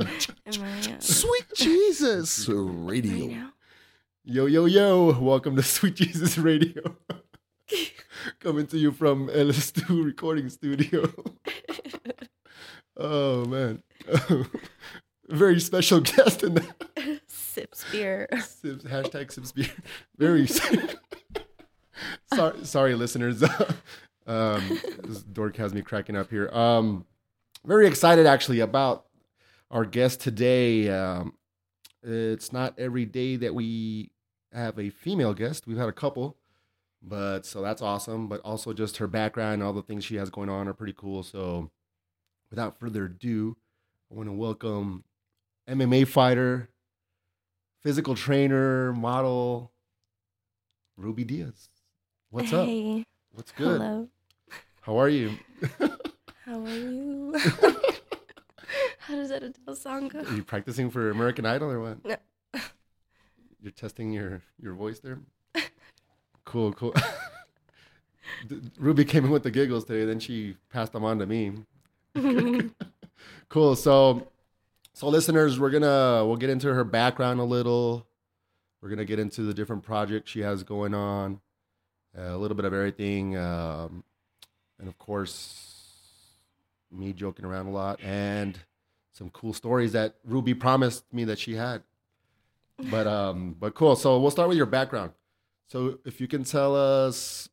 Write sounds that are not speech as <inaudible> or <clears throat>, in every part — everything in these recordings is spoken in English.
<laughs> Uh, Sweet Jesus Radio. Yo, yo, yo. Welcome to Sweet Jesus Radio. <laughs> Coming to you from LS2 Recording Studio. <laughs> oh, man. Very special guest in that. Sips beer. Sips, hashtag Sips Beer. Very sorry, sorry, listeners. um, this dork has me cracking up here. Um, very excited actually about our guest today. Um, it's not every day that we have a female guest. We've had a couple, but so that's awesome. But also just her background all the things she has going on are pretty cool. So without further ado, I want to welcome MMA fighter, physical trainer, model, Ruby Diaz. What's up? What's good? Hello. How are you? <laughs> How are you? <laughs> <laughs> How does that Adele song go? Are you practicing for American Idol or what? No. <laughs> You're testing your your voice there. <laughs> Cool, cool. Ruby came in with the giggles today. Then she passed them on to me. cool. So, so listeners, we're gonna we'll get into her background a little. We're gonna get into the different projects she has going on, uh, a little bit of everything, um, and of course, me joking around a lot and some cool stories that Ruby promised me that she had. But um, but cool. So we'll start with your background. So if you can tell us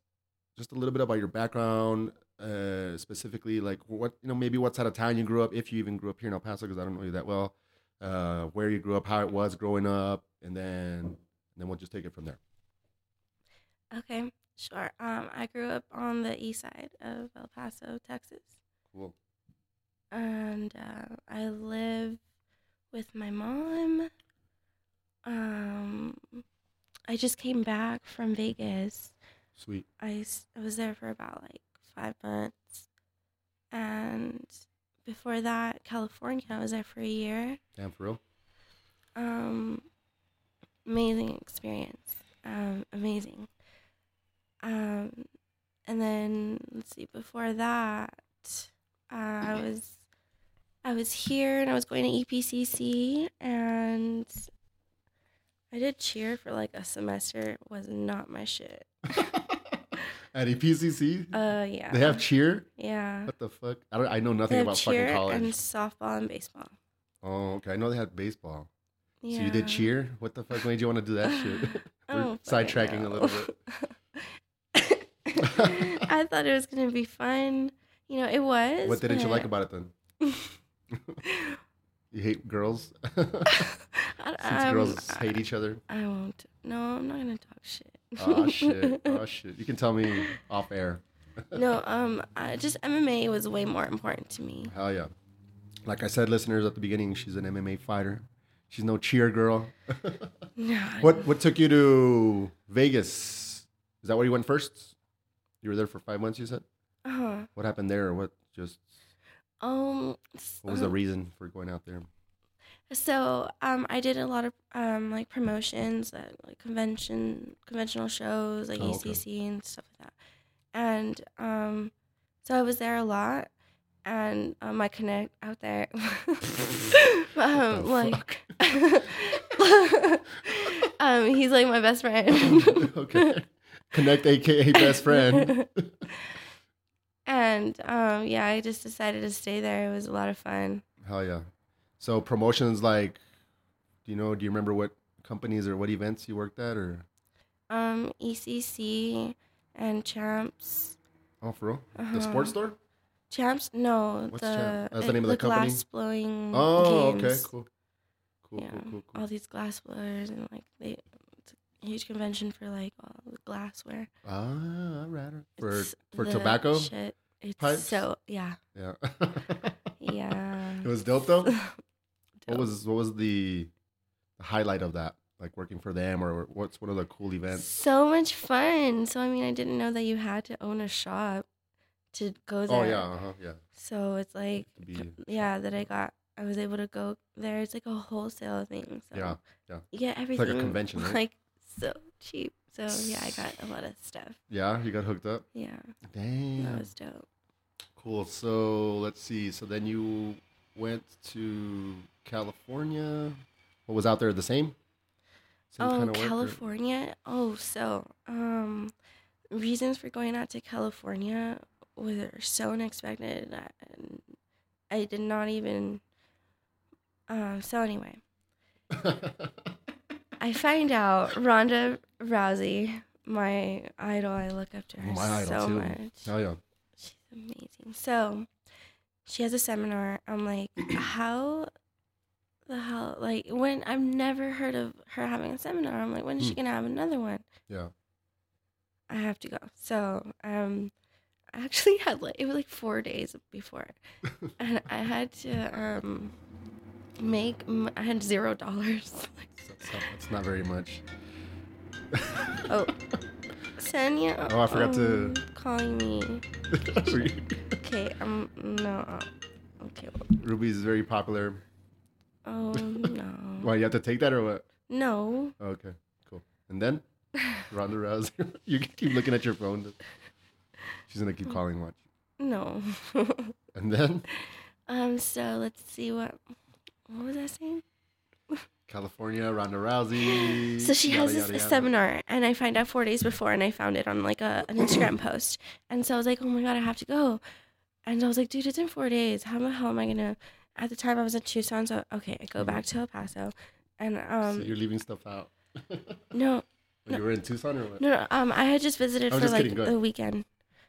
just a little bit about your background, uh, specifically like what you know, maybe what side of town you grew up, if you even grew up here in El Paso, because I don't know you that well. Uh, where you grew up, how it was growing up, and then and then we'll just take it from there. okay, sure. Um, I grew up on the east side of El Paso, Texas, Cool. And uh, I live with my mom. Um, I just came back from Vegas. Sweet. I, I was there for about like five months. And before that, California, I was there for a year. Damn for real. Um, amazing experience. Um, amazing. Um, and then let's see, before that, uh, I was I was here and I was going to EPCC and I did cheer for like a semester. It was not my shit. <laughs> At EPCC, Uh, yeah. they have cheer. yeah. What the fuck? I don't. I know nothing about fucking college. and softball and baseball. Oh, okay. I know they had baseball. Yeah. So you did cheer? What the fuck made you want to do that <laughs> shit? We're Oh, fucking sidetracking a little bit. <laughs> I thought it was gonna be fun. You know, it was. What didn't you like about it then? <laughs> You hate girls? <laughs> <laughs> Since I- girls um, hate each other? I won't. No, I'm not gonna talk shit. Oh shit! Oh shit! You can tell me off air. no, um, I, just MMA was way more important to me. Hell yeah! Like I said, listeners at the beginning, she's an MMA fighter. She's no cheer girl. No, what What took you to Vegas? Is that where you went first? You were there for five months. You said. Uh-huh. What happened there? What just Um. what was the um, reason for going out there? So, um, I did a lot of um like promotions at like convention conventional shows like Oh, okay. ECC and stuff like that, and um, so I was there a lot, and um, I connect out there, <laughs> <laughs> um, like, <laughs> um, he's like my best friend. okay. Connect, aka best friend. And um, yeah, I just decided to stay there. It was a lot of fun. Hell yeah. So promotions like, do you know? Do you remember what companies or what events you worked at, or Um, ECC and Champs. oh for real? The Uh-huh. sports store? Champs? No, What's the Champ- that's the name of the company? glass blowing. Oh, okay, cool, cool, yeah, cool, cool, cool. all these glass blowers and like they. It's a huge convention for like all the glassware. Ah, right. For It's for the tobacco? Shit. It's pipes? so yeah, Yeah. yeah. <laughs> it was dope though. <laughs> What was what was the highlight of that? Like working for them, or what's one of the cool events? so much fun? So I mean, I didn't know that you had to own a shop to go there. Oh yeah, uh-huh, yeah. So it's like be yeah that I got. I was able to go there. It's like a wholesale thing. So Yeah, yeah. You get everything like a convention, right? <laughs> Like so cheap. So yeah, I got a lot of stuff. yeah. You got hooked up. Yeah, Damn. that was dope. Cool. So let's see. So then you went to California. What was out there? The same. Same oh, work, or- California. Oh, so um, reasons for going out to California were so unexpected. And I did not even. Um. So anyway, <laughs> I find out Ronda Rousey, my idol. I look up to her My idol, so too. much. Oh yeah. She's amazing. So she has a seminar. I'm like, <clears throat> how the hell? Like, when I've never heard of her having a seminar. I'm like, when is she Hmm. gonna have another one? Yeah. I have to go. So, um, I actually <laughs> had like it was like four days before, <laughs> and I had to um make I had zero dollars. It's not very much. <laughs> Oh. Senya. Oh, I forgot to- um, calling me. <laughs> Okay. Um. No. uh, Okay. well, Ruby is very popular. Oh no. <laughs> Why you have to take that or what? No. Okay, cool. And then Ronda Rousey. you keep looking at your phone. She's gonna keep calling. Watch. No. And then um. So let's see what. What was I saying? California, Ronda Rousey. <gasps> So she yada, has this yada, yada. seminar, and I find out four days before, and I found it on like a, an Instagram <clears throat> post, and so I was like, oh my god, I have to go, and I was like, dude, it's in four days. How the hell am I gonna? At the time, I was in Tucson, so okay, I go back to El Paso, and so um, you're leaving stuff out. no, <laughs> you were in Tucson or what? no, no, um, I had just visited for just like the weekend,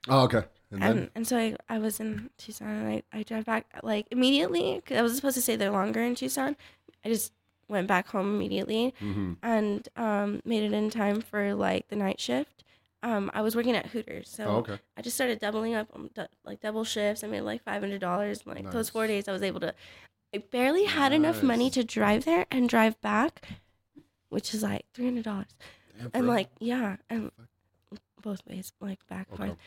Oh, okay. And then and and so I, I was in Tucson, and I I drive back like immediately. 'cause I was supposed to stay there longer in Tucson. I just went back home immediately. hmm and um, made it in time for like the night shift. Um, I was working at Hooters, so oh, okay. I just started doubling up on du- like double shifts. I made like five hundred dollars. Like those four days, I was able to. I barely had enough money to drive there and drive back, which is like three hundred dollars. And bro. like yeah, and both ways, like back Okay. forth,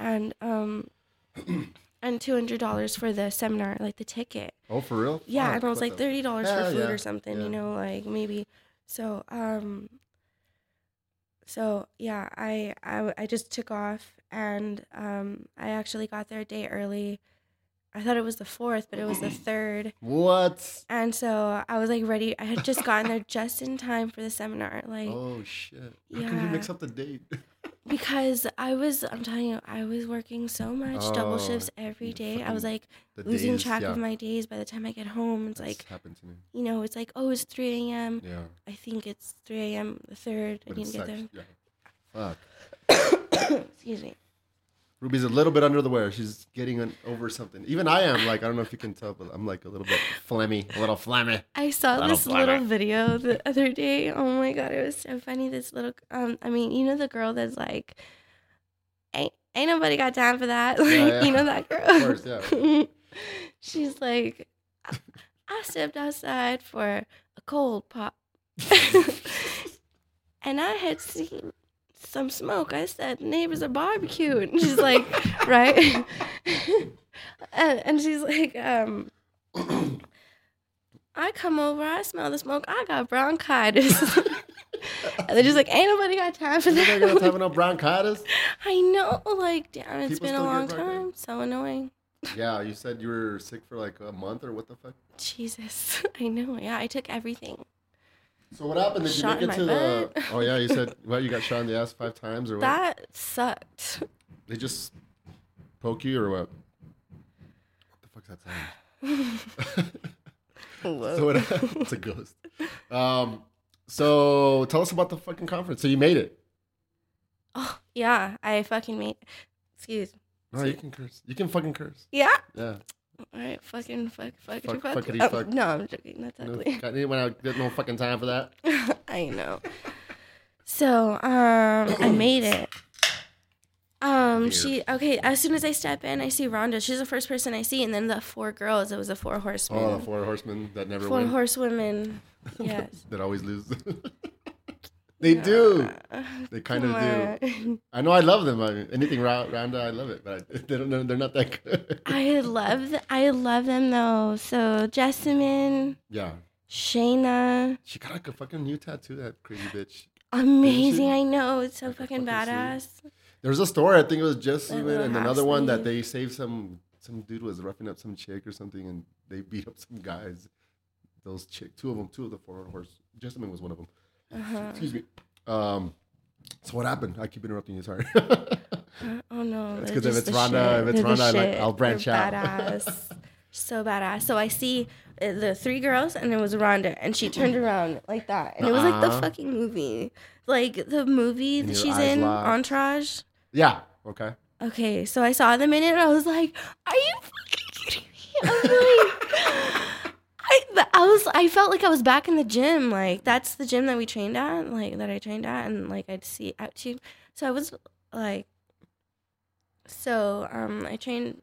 and um, <clears throat> and two hundred dollars for the seminar, like the ticket. oh, for real? Yeah, Fuck, and I was like thirty dollars for food yeah, or something, yeah. you know, like maybe. So um. So yeah, I, I I just took off and um I actually got there a day early. I thought it was the fourth, but it was the <clears throat> third. What? And so I was like ready. I had just gotten there just in time for the seminar, like Oh shit! How can you mix up the date? <laughs> because I was. I'm telling you, I was working so much double Oh, shifts every day. I was like losing days, track yeah, of my days. By the time I get home, it's that's like happened to me. you know, it's like oh, it's three a.m. Yeah, I think it's 3 a.m. the 3rd. But it to get there. Yeah. Fuck. <coughs> Excuse me. Ruby's a little bit under the wear. She's getting an, over something. Even I am. Like I don't know if you can tell, but I'm like a little bit phlegmy, a little phlegmy. I saw Little this little video the other day. Oh my god, it was so funny. This little, um, I mean, you know the girl that's like, ain't ain't nobody got time for that. <laughs> Like, yeah. you know that girl. Of course, yeah. <laughs> She's like, I, I stepped outside for a cold pop, <laughs> and I had seen some smoke. I said, neighbors are barbecued. And <laughs> she's like, right? <laughs> and, and she's like, um, <clears throat> I come over, I smell the smoke, I got bronchitis. <laughs> and they're just like, ain't nobody got time for that. Ain't Nobody got time for no bronchitis. I know, like, damn, it's People been a long time. So annoying. Yeah, you said you were sick for like a month or what the fuck? Jesus, I know. Yeah, I took everything. So what happened? Did Shot you in make it to the? Oh yeah, you said well you got shot in the ass five times or what? That sucked. They just poke you or what? What the fuck's that sound? <laughs> Hello. so what, <laughs> it's a ghost. Um, so tell us about the fucking conference. So you made it. Oh yeah, I fucking made. Excuse. No, you can curse. You can fucking curse. Yeah. Yeah. All right. Fucking fuck. Fuck. Fuck, fuck. fuckity fuck. No, I'm joking. That's No, ugly. got anyone out? Got no fucking time for that. <laughs> I know. So um, I <coughs> made it. Um, she okay. As soon as I step in, I see Ronda. She's the first person I see, and then the four girls. It was the four horsemen. Oh, the four horsemen that never four win. horsewomen. <laughs> Yes. that always lose. <laughs> they do. Uh, They <laughs> kind of do. on. <laughs> I know I love them. I mean, anything Ronda, I love it, but I, <laughs> they don't. They're not that good. I love I love them though. So Jessamyn, yeah, Shayna, she got like a fucking new tattoo. That crazy bitch. amazing. I know it's so can fucking fucking badass. There was a story. I think it was Jessamyn and another one that they saved some. Some dude was roughing up some chick or something, and they beat up some guys. those chick, two of them, two of the four horse. Jessamyn was one of them. Uh-huh. Excuse me. Um, so what happened? I keep interrupting you. Sorry. Uh, oh no! It's they're 'cause if it's Ronda- shit. if it's Ronda, I like-. I'll branch They're out. Badass, <laughs> so badass. So I see uh, the three girls, and it was Ronda, and she turned around like that, and it was like the Uh-uh. fucking movie, like the movie And that she's in, locked. Entourage. yeah. Okay. Okay, so I saw them in it, and I was like, "Are you fucking kidding me?" I was like, <laughs> I, I was, I felt like I was back in the gym. Like that's the gym that we trained at, like that I trained at, and like I'd see out to. So I was like, so um, I trained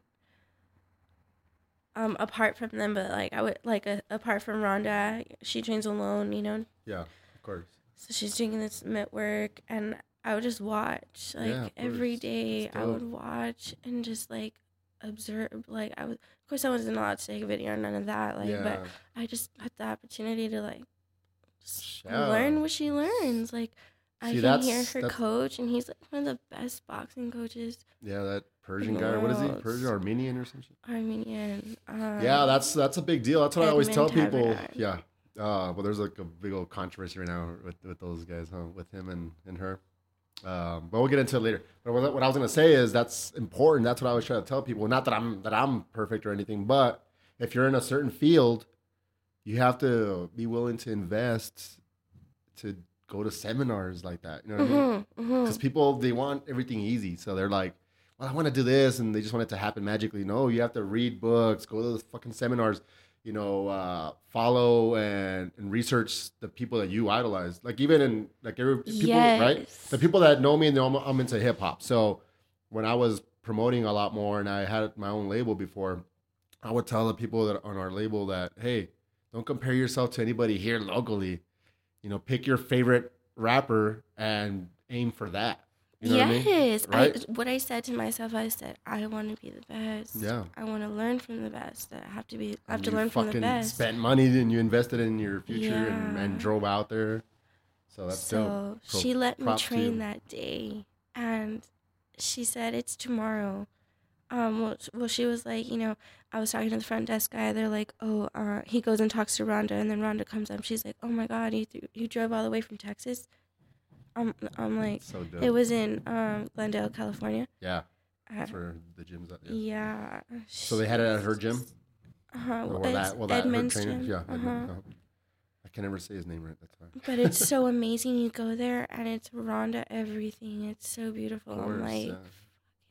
um apart from them, but like I would like a, apart from Ronda, she trains alone, you know. Yeah. Of course. So she's doing this network, and I would just watch like Yeah, every day. I would watch and just like observe. Like I was, of course, I wasn't allowed to take a video or none of that. Like, yeah. but I just had the opportunity to like Yeah. learn what she learns. Like I See, can hear her that's- coach, and he's like one of the best boxing coaches, yeah. That Persian guy. What is he? Persian, Armenian, or something. Armenian. Um, yeah, that's that's a big deal. That's what I always tell Edmund people. Yeah. Uh, well, there's like a big old controversy right now with, with those guys, huh? With him and, and her. Um, but we'll get into it later. But what, what I was gonna say is that's important. That's what I always try to tell people. Not that I'm that I'm perfect or anything, but if you're in a certain field, you have to be willing to invest to go to seminars like that. You know what I mean? mhm, mhm. because people they want everything easy so they're like well i want to do this and they just want it to happen magically no you have to read books go to the fucking seminars you know uh, follow and, and research the people that you idolize. Like even in like every people right? The people that know me and know I'm, I'm into hip-hop so when i was promoting a lot more and i had my own label before i would tell the people that on our label that hey don't compare yourself to anybody here locally. You know pick your favorite rapper and aim for that you know yes, what i mean Right? I, what I said to myself, I said, I want to be the best. Yeah. I want to learn from the best. I have to be. I have And to learn from the best. fucking spent money and you invested in your future and, and drove out there so that's so dope she let me props to you. train that day, and she said it's tomorrow. Um, well, well, she was like, you know, I was talking to the front desk guy. They're like, oh, uh, he goes and talks to Ronda, and then Ronda comes up. She's like, oh my god, you th- you drove all the way from Texas. I'm I'm like, so it was in um Glendale, California. yeah Uh, that's where the gym's at yeah. yeah. so they had it at her gym Uh-huh. or Well, that well that her trainer gym. yeah Uh-huh. Uh, i can never say his name right that's fine But it's so <laughs> amazing. You go there and it's Ronda everything. It's so beautiful. Of I'm like, yeah.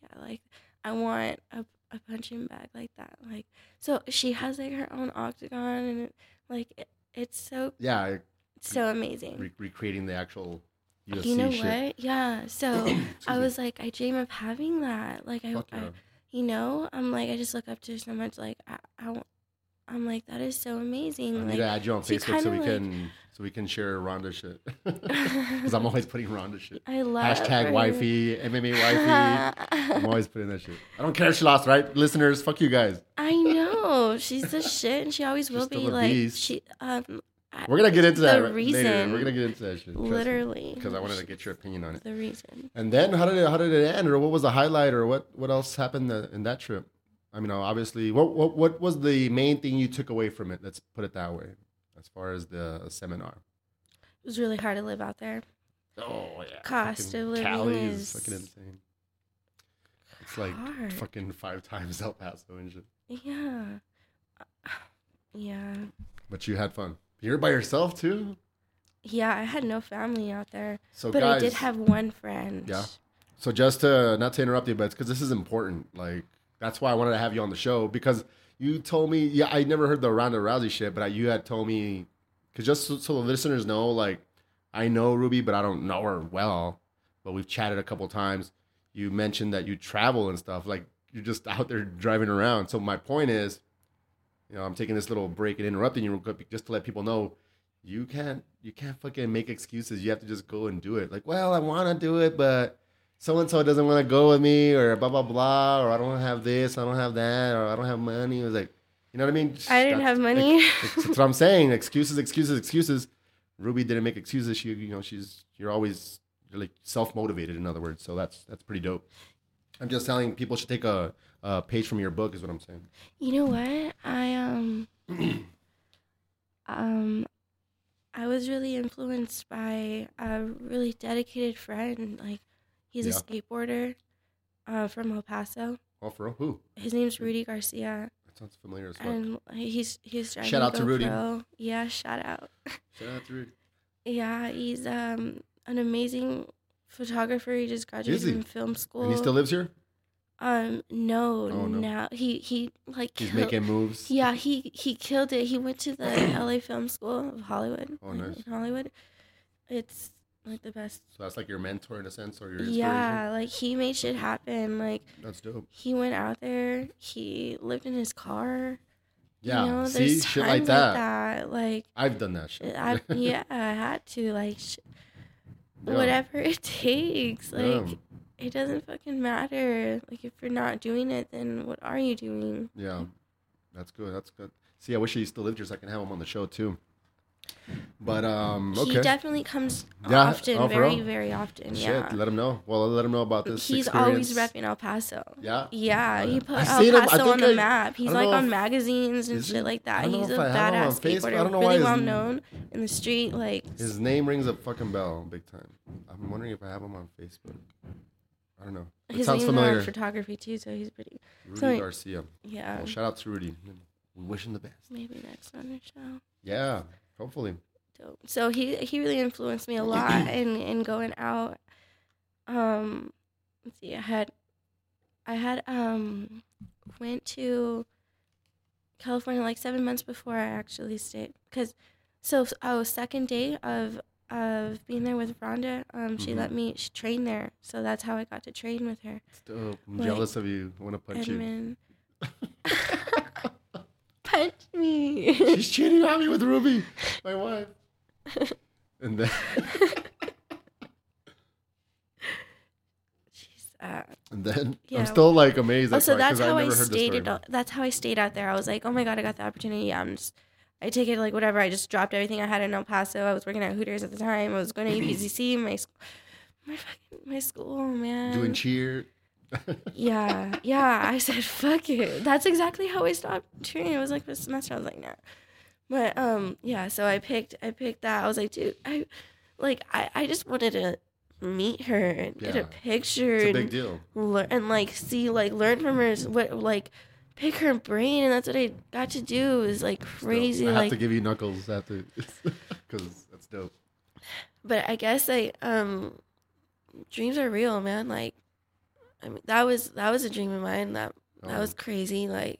yeah, like I want a, a punching bag like that. Like, so she has like her own octagon and it, like it, it's so yeah I- so amazing. re- recreating the actual UFC you know shit. what? Yeah. So <coughs> I was like, I dream of having that. Like I, Fuck I yeah. you know, I'm like, I just look up to her so much. Like I, I I'm like, that is so amazing. I need like, to add you on Facebook so we like- can so we can share Ronda shit <laughs> <laughs> because I'm always putting Ronda shit. I love Hashtag her. wifey, MMA wifey. I'm <laughs> always putting that shit. I don't care if she lost, right? Listeners, fuck you guys. I know she's the shit, and she always will be like beast. she. Um, We're gonna get into The that later. reason- We're gonna get into that shit. literally because I wanted to get your opinion on it. the reason. And then how did it how did it end, or what was the highlight, or what what else happened the, in that trip? I mean, obviously, what what what was the main thing you took away from it? Let's put it that way, as far as the seminar. It was really hard to live out there. Oh yeah, Cost Fucking of living Cali is fucking insane. It's like hard. fucking five <laughs> times El Paso and shit. Yeah, uh, <sighs> yeah, But you had fun. You're by yourself too. yeah. I had no family out there, So but guys, I did have one friend. Yeah. So just to not to interrupt you, but because this is important, like that's why I wanted to have you on the show because you told me, yeah, I never heard the Ronda Rousey shit, but you had told me because just so, so the listeners know, like I know Ruby, but I don't know her well, but we've chatted a couple times. You mentioned that you travel and stuff, like you're just out there driving around. So my point is, you know, I'm taking this little break and interrupting you real quick just to let people know you can't you can't fucking make excuses. You have to just go and do it. Like, well, I want to do it, but so and so doesn't want to go with me, or blah blah blah, or I don't have this, I don't have that, or I don't have money. It was like, you know what I mean? I didn't That's- have money. <laughs> That's what I'm saying. Excuses, excuses, excuses. Ruby didn't make excuses. She, you know, she's you're always you're like self motivated. In other words, so that's that's pretty dope. I'm just telling people should take a, a page from your book. Is what I'm saying. You know what? I um <clears throat> um, I was really influenced by a really dedicated friend. Like, he's a skateboarder uh, from El Paso. Oh, for real? Who? His name's Rudy Garcia, That sounds familiar as fuck. and he's he's driving Shout out to Rudy. Yeah, shout out. <laughs> Shout out to Rudy. Yeah, he's um an amazing photographer. He just graduated he? from film school. And he still lives here? Um no, Oh, no. now he he like He's kill- making moves. Yeah, he he killed it. He went to the <coughs> LA Film School of Hollywood. Oh, nice. In Hollywood, it's like the best. So that's like your mentor in a sense, or your. Yeah, like he made shit happen. Like That's dope. he went out there. He lived in his car. Yeah. you know, See, shit like that. that. Like I've done that shit. I <laughs> yeah, I had to like sh- Yeah. whatever it <laughs> takes. Like Yeah. It doesn't fucking matter. Like if you're not doing it, then what are you doing? Yeah, that's good. That's good. See, I wish he still lived here so I can have him on the show too. But um, He definitely comes Yeah? often, Oh, very real? very often. Shit, yeah. let him know. Well, I'll let him know about this. He's experience. always repping El Paso. Yeah. Yeah, he put El seen him. I Paso on the I- map. He's like on if- magazines and shit like that. He's a I have him on badass Facebook. I don't skateboarder, know really his well known in the street. Like His name rings a fucking bell, big time. I'm wondering if I have him on Facebook. I don't know. It his sounds name's familiar. photography too, so he's pretty. Rudy so- Garcia. Yeah, Well, shout out to Rudy. We wish him the best. maybe next on the show. Yeah, hopefully. Dope. So he he really influenced me a lot <clears throat> in in going out. Um, let's see. I had I had um went to California like seven months before I actually stayed because so oh second day of of being there with Ronda um she Mhm. let me she train there so that's how I got to train with her. I'm Like, jealous of you. I want to punch you. <laughs> Punch me. She's cheating on me with Ruby, my wife. <laughs> And then, She's uh and then Yeah. I'm still like amazed. Oh, at so Clark, how I stayed. That's how I stayed out there. I was like, oh my god, I got the opportunity. I'm just, I take it like whatever. I just dropped everything I had in El Paso. I was working at Hooters at the time. I was going to <clears throat> EPCC. My, sc- my fucking my school, man. Doing cheer. <laughs> yeah, yeah. I said, fuck it. That's exactly how I stopped cheering. It was like this semester. I was like, no, But um, yeah. So I picked, I picked that. I was like, dude, I, like, I, I just wanted to meet her and get a picture It's a and big deal. learn and like see like learn from her what like pick her brain and that's what I got to do is like crazy I have like to give you knuckles after <laughs> because that's dope. but I guess like um dreams are real man like I mean that was that was a dream of mine that that Um, was crazy like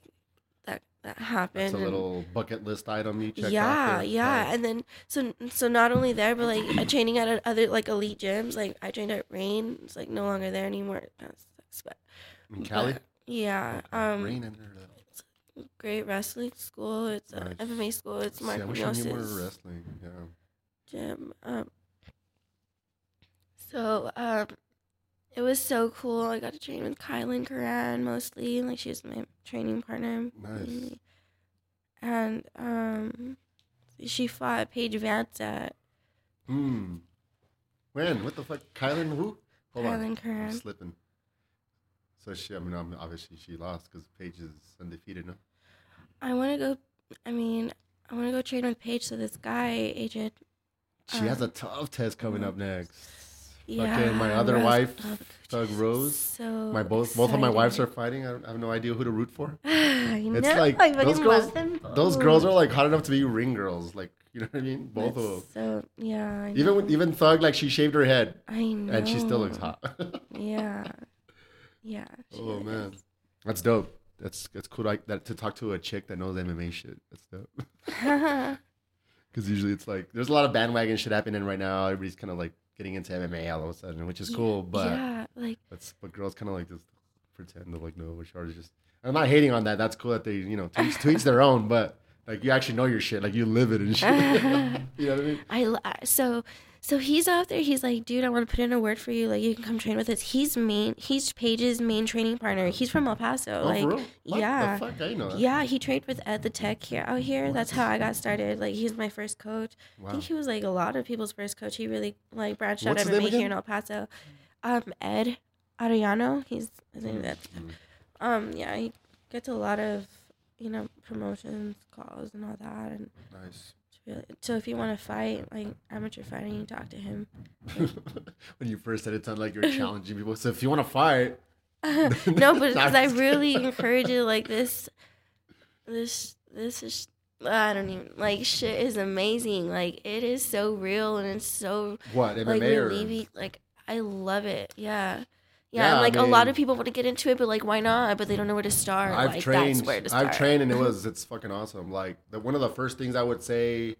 that that happened It's a and- little bucket list item you check yeah yeah Nice. and then so so not only there but like training at other like elite gyms like I trained at Reign it's like no longer there anymore that sucks but In Cali? but, yeah um Reign in there, though. great wrestling school. It's a Nice. MMA school. It's See, I wish I knew more wrestling. Yeah. gym. Um, so um, it was so cool. I got to train with Kailin Curran mostly. Like she was my training partner. Nice. mainly. And um, she fought Paige VanZant at Hmm. When? What the fuck? Kailin who? Hold on. Kailin I'm Curran. slipping. So she, I mean, um, obviously she lost because Paige is undefeated, no? I want to go. I mean, I want to go train with Paige. So this guy, agent. She has a Um, tough test coming up next. Yeah, Fucking my other Rose- wife, oh, Thug Rose. So My both both of my wives are fighting. I, I have no idea who to root for. <sighs> I know. It's like I those girls. them Those girls are like hot enough to be ring girls. Like <laughs> you know what I mean? Both of them. So yeah, Even with, even Thug, like she shaved her head I know. and she still looks hot. <laughs> Yeah, yeah. oh is. man, that's dope. That's that's cool. Like that to talk to a chick that knows MMA shit. That's dope. <laughs> <laughs> Because usually it's like there's a lot of bandwagon shit happening right now. Everybody's kind of like getting into MMA all of a sudden, which is cool. But yeah, like that's but girls kind of like just pretend to like know which are just. I'm not hating on that. That's cool that they you know to each, to each their own. But like you actually know your shit. Like you live it and shit. <laughs> you know what I mean? I so so he's out there. He's like, dude, I want to put in a word for you. Like you can come train with us. He's main. He's Paige's main training partner. He's from El Paso. Oh, like? What yeah. The fuck? I know that. Yeah, he trained with Ed the Tech here out here. That's how I got started. Like he's my first coach. I think he was like a lot of people's first coach. He really like branched out MMA here in El Paso. Um, Ed Arellano. He's his name. That um, yeah, he gets a lot of you know promotions, calls, and all that, and Nice. So if you want to fight, like amateur fighting, you talk to him. <laughs> when you first said it, it sounded like you were challenging people. So if you want to fight, <laughs> no, but <laughs> because I really encourage it. Like this, this, this is. I don't even like shit is amazing. Like it is so real and it's so what MMA like or. Like I love it. Yeah. Yeah, Yeah, and I like a lot of people want to get into it, but like, why not? But they don't know where to start. I've like, trained. That's where to start. I've trained, and it <laughs> was it's fucking awesome. Like the, one of the first things I would say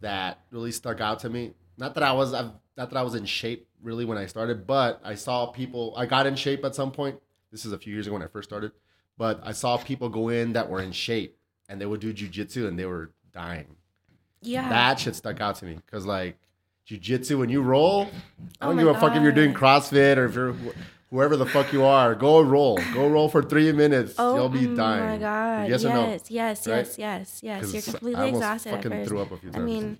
that really stuck out to me. Not that I was, I've, not that I was in shape really when I started, but I saw people. I got in shape at some point. This is a few years ago when I first started, but I saw people go in that were in shape, and they would do jujitsu, and they were dying. Yeah. That shit stuck out to me because like jujitsu, when you roll, I Oh don't my give a fuck if you're doing CrossFit or if you're wh- whoever the fuck you are. Go roll, go roll for three minutes. oh You'll be dying. Oh my god. Yes yes, or no? yes, yes, Right? yes, yes, You're I completely almost exhausted at first. threw up a few I mean,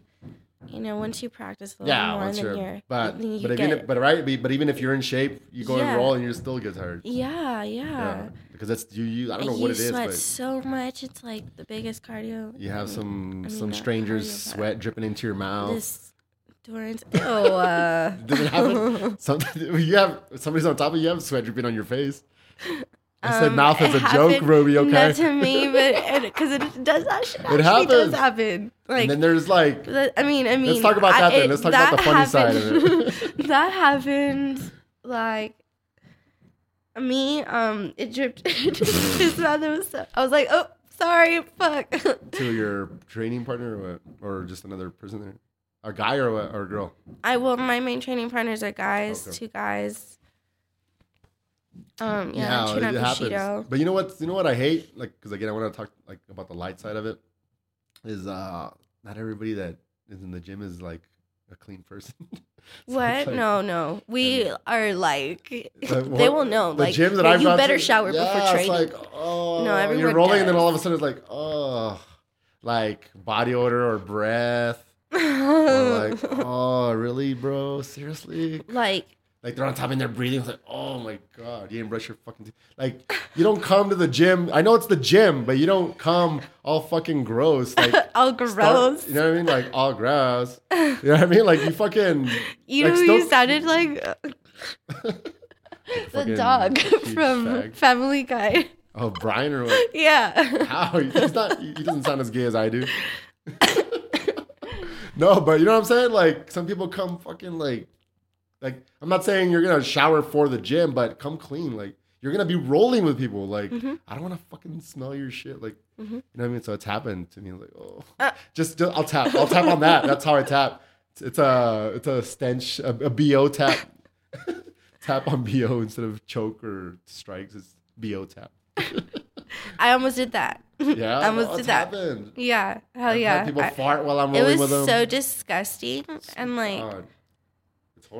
you know, once you practice a little yeah, more, then you're, you're, but then you but even if, but right, but even if you're in shape, you go and roll and you still get tired. yeah, yeah. Yeah, because that's you. you I don't know you what it is, You sweat so much. It's like the biggest cardio. you have some I mean, some strangers cardio, sweat dripping into your mouth. This Torrance. Oh, uh, <laughs> Does it happen? Something you have somebody's on top of you, you have sweat dripping on your face. I said Um, mouth as a joke, happened- Ruby. Okay. Not to me, but because it, does actually, It actually does happen. Like and then there's like I mean, I mean. Let's talk about I- that then. Let's talk about the funny side of happened- <laughs> that happened. Like me, um, it dripped. His mouth was. So, I was like, oh, sorry, fuck. to your training partner or what? Or just another person there? A guy or a, or a girl? I well, my main training partners are guys, Okay. two guys. Um, yeah, I train at Bushido. But you know what? You know what I hate? Like, because again, I want to talk like about the light side of it. Is uh, not everybody that is in the gym is like a clean person. <laughs> So What? like- no, no. We are like Like, <laughs> they will know. The Like gyms that I've you better to- shower yeah, before training. It's like, oh, No, you're everyone rolling, and then all of a sudden it's like, oh, like body odor or breath, <laughs> like, oh, really, bro? Seriously? like Like they're on top and they're breathing. It's like, oh my god, you didn't brush your fucking teeth. Like you don't come to the gym. I know it's the gym, but you don't come all fucking gross. Like <laughs> all start- gross. you know what I mean? Like all gross. You know what I mean? Like you fucking <laughs> You like, you still- sounded like the dog from. Family Guy. Oh, Brian or what? Yeah. How? He's not. He doesn't sound as gay as I do. No, but you know what I'm saying? Like some people come fucking like, like I'm not saying you're gonna shower for the gym, but come clean. Like you're gonna be rolling with people. Like Mhm. I don't want to fucking smell your shit. Like Mhm. you know what I mean? So it's happened to me. Like oh, Uh. just, just I'll tap. I'll tap on that. That's how I tap. It's, it's a it's a stench a, a bo tap. <laughs> tap on bo instead of choke or strikes. It's bo tap. <laughs> I almost did that. <laughs> Yeah, I almost no, did that. happened. Yeah. Hell I've yeah. people I- fart while I'm it rolling was with them. so disgusting and like God.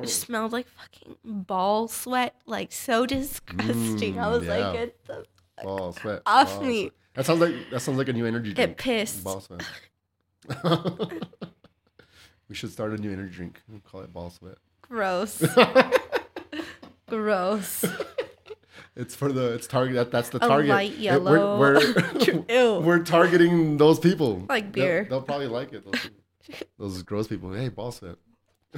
It smelled like fucking ball sweat. Like so disgusting. I Mm, was yeah. like, get the Ball sweat. off ball me. sweat. That sounds like that sounds like a new energy Get drink. pissed. Ball sweat. <laughs> we should start a new energy drink. We'll call it ball sweat. Gross. <laughs> Gross. It's for the it's target. That, that's the A target. light we're- yellow. We're, <laughs> <laughs> Ew. we're targeting those people. Like They'll- beer. They'll, probably like it. Those, those gross people. Hey, ball sweat. <laughs>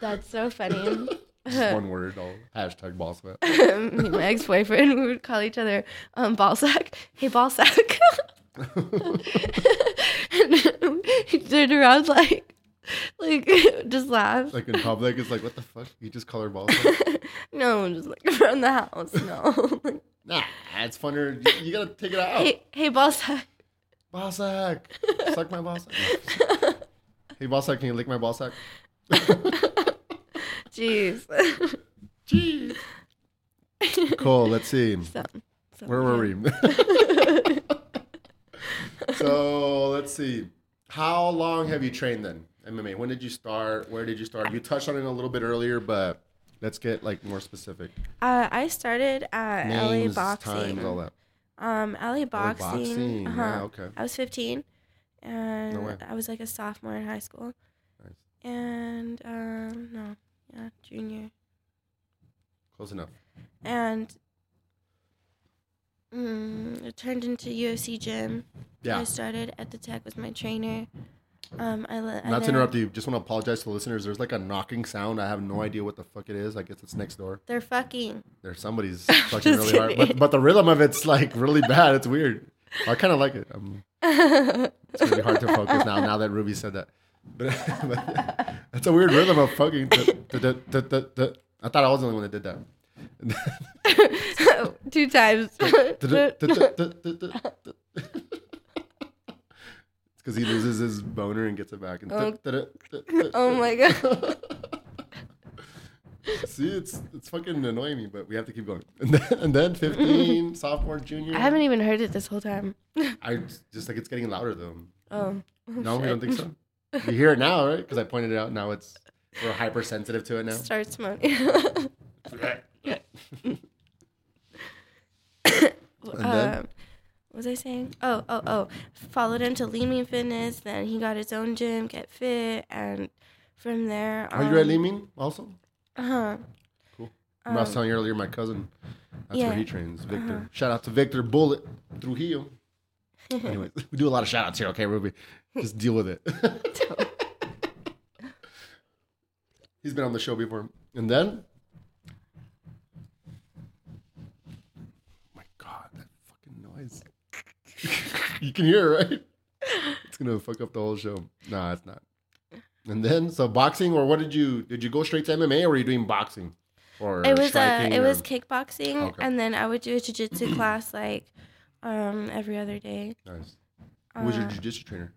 That's so funny. Just one word. All hashtag ball sweat. Me my ex boyfriend, we would call each other um, ball sack. Hey, ball sack. and he turned around like, <laughs> like, <laughs> just laugh. like in public, it's like what the fuck? You just call her ball <laughs> sweat. no, just like around the house. No. Like, Nah, it's funner. You, you gotta take it out. hey, hey, ball sack. Ball sack. Suck my sack. hey, sack, can you lick my sack? Jeez. Jeez. Cool. Let's see. So- so, Where were we? so let's see. How long have you trained then? MMA. When did you start? Where did you start? You touched on it a little bit earlier, but let's get like more specific. Uh, I started at Names, LA Boxing. times, all that. Um, LA Boxing. boxing, uh-huh. yeah, okay. I was 15, and way. I was like a sophomore in high school. Nice. And um, no, yeah, junior. Close enough. And Mm, it turned into UFC gym. Yeah. I started at the tech with my trainer. Um, I, le- I Not to interrupt you, just want to apologize to the listeners. There's like a knocking sound. I have no idea what the fuck it is. I guess it's next door. They're fucking. There's somebody's fucking really hard, but, but the rhythm of it's like really bad. It's weird. I kind of like it. Um, it's gonna be hard to focus now. Now that Ruby said that, but, but yeah, it's a weird rhythm of fucking. I thought I was the only one that did that. Two times. It's because he loses his boner and gets it back. And Oh. <laughs> oh my god. <laughs> See, it's it's fucking annoying me, but we have to keep going. <laughs> And then, and then 15, sophomore, junior. I haven't even heard it this whole time. I just like it's getting louder though. Oh. No, you don't think so? You hear it now, right? Because I pointed it out. Now it's we're hypersensitive to it now. Start smoking. And then? um, what was I saying? Oh, oh, oh. Followed him to Lean Mean Fitness. Then he got his own gym, Get Fit, and from there. Are you at um, Lean Mean also? Uh huh. Cool. I was Um, telling you earlier, my cousin. That's yeah. where he trains, Victor. Uh-huh. Shout out to Victor Bullet through Trujillo. <laughs> anyway, we do a lot of shout outs here, okay, Ruby? Just deal with it. <laughs> He's been on the show before. And then. my God, that fucking noise. <laughs> you can hear it, right? It's to fuck up the whole show. Nah, it's not. And then, so boxing, or what did you, did you go straight to MMA or were you doing boxing? Or it was uh, it or- was kickboxing, Okay. and then I would do a jujitsu <clears throat> class like um every other day. Nice. Who was your Uh, jiu-jitsu trainer?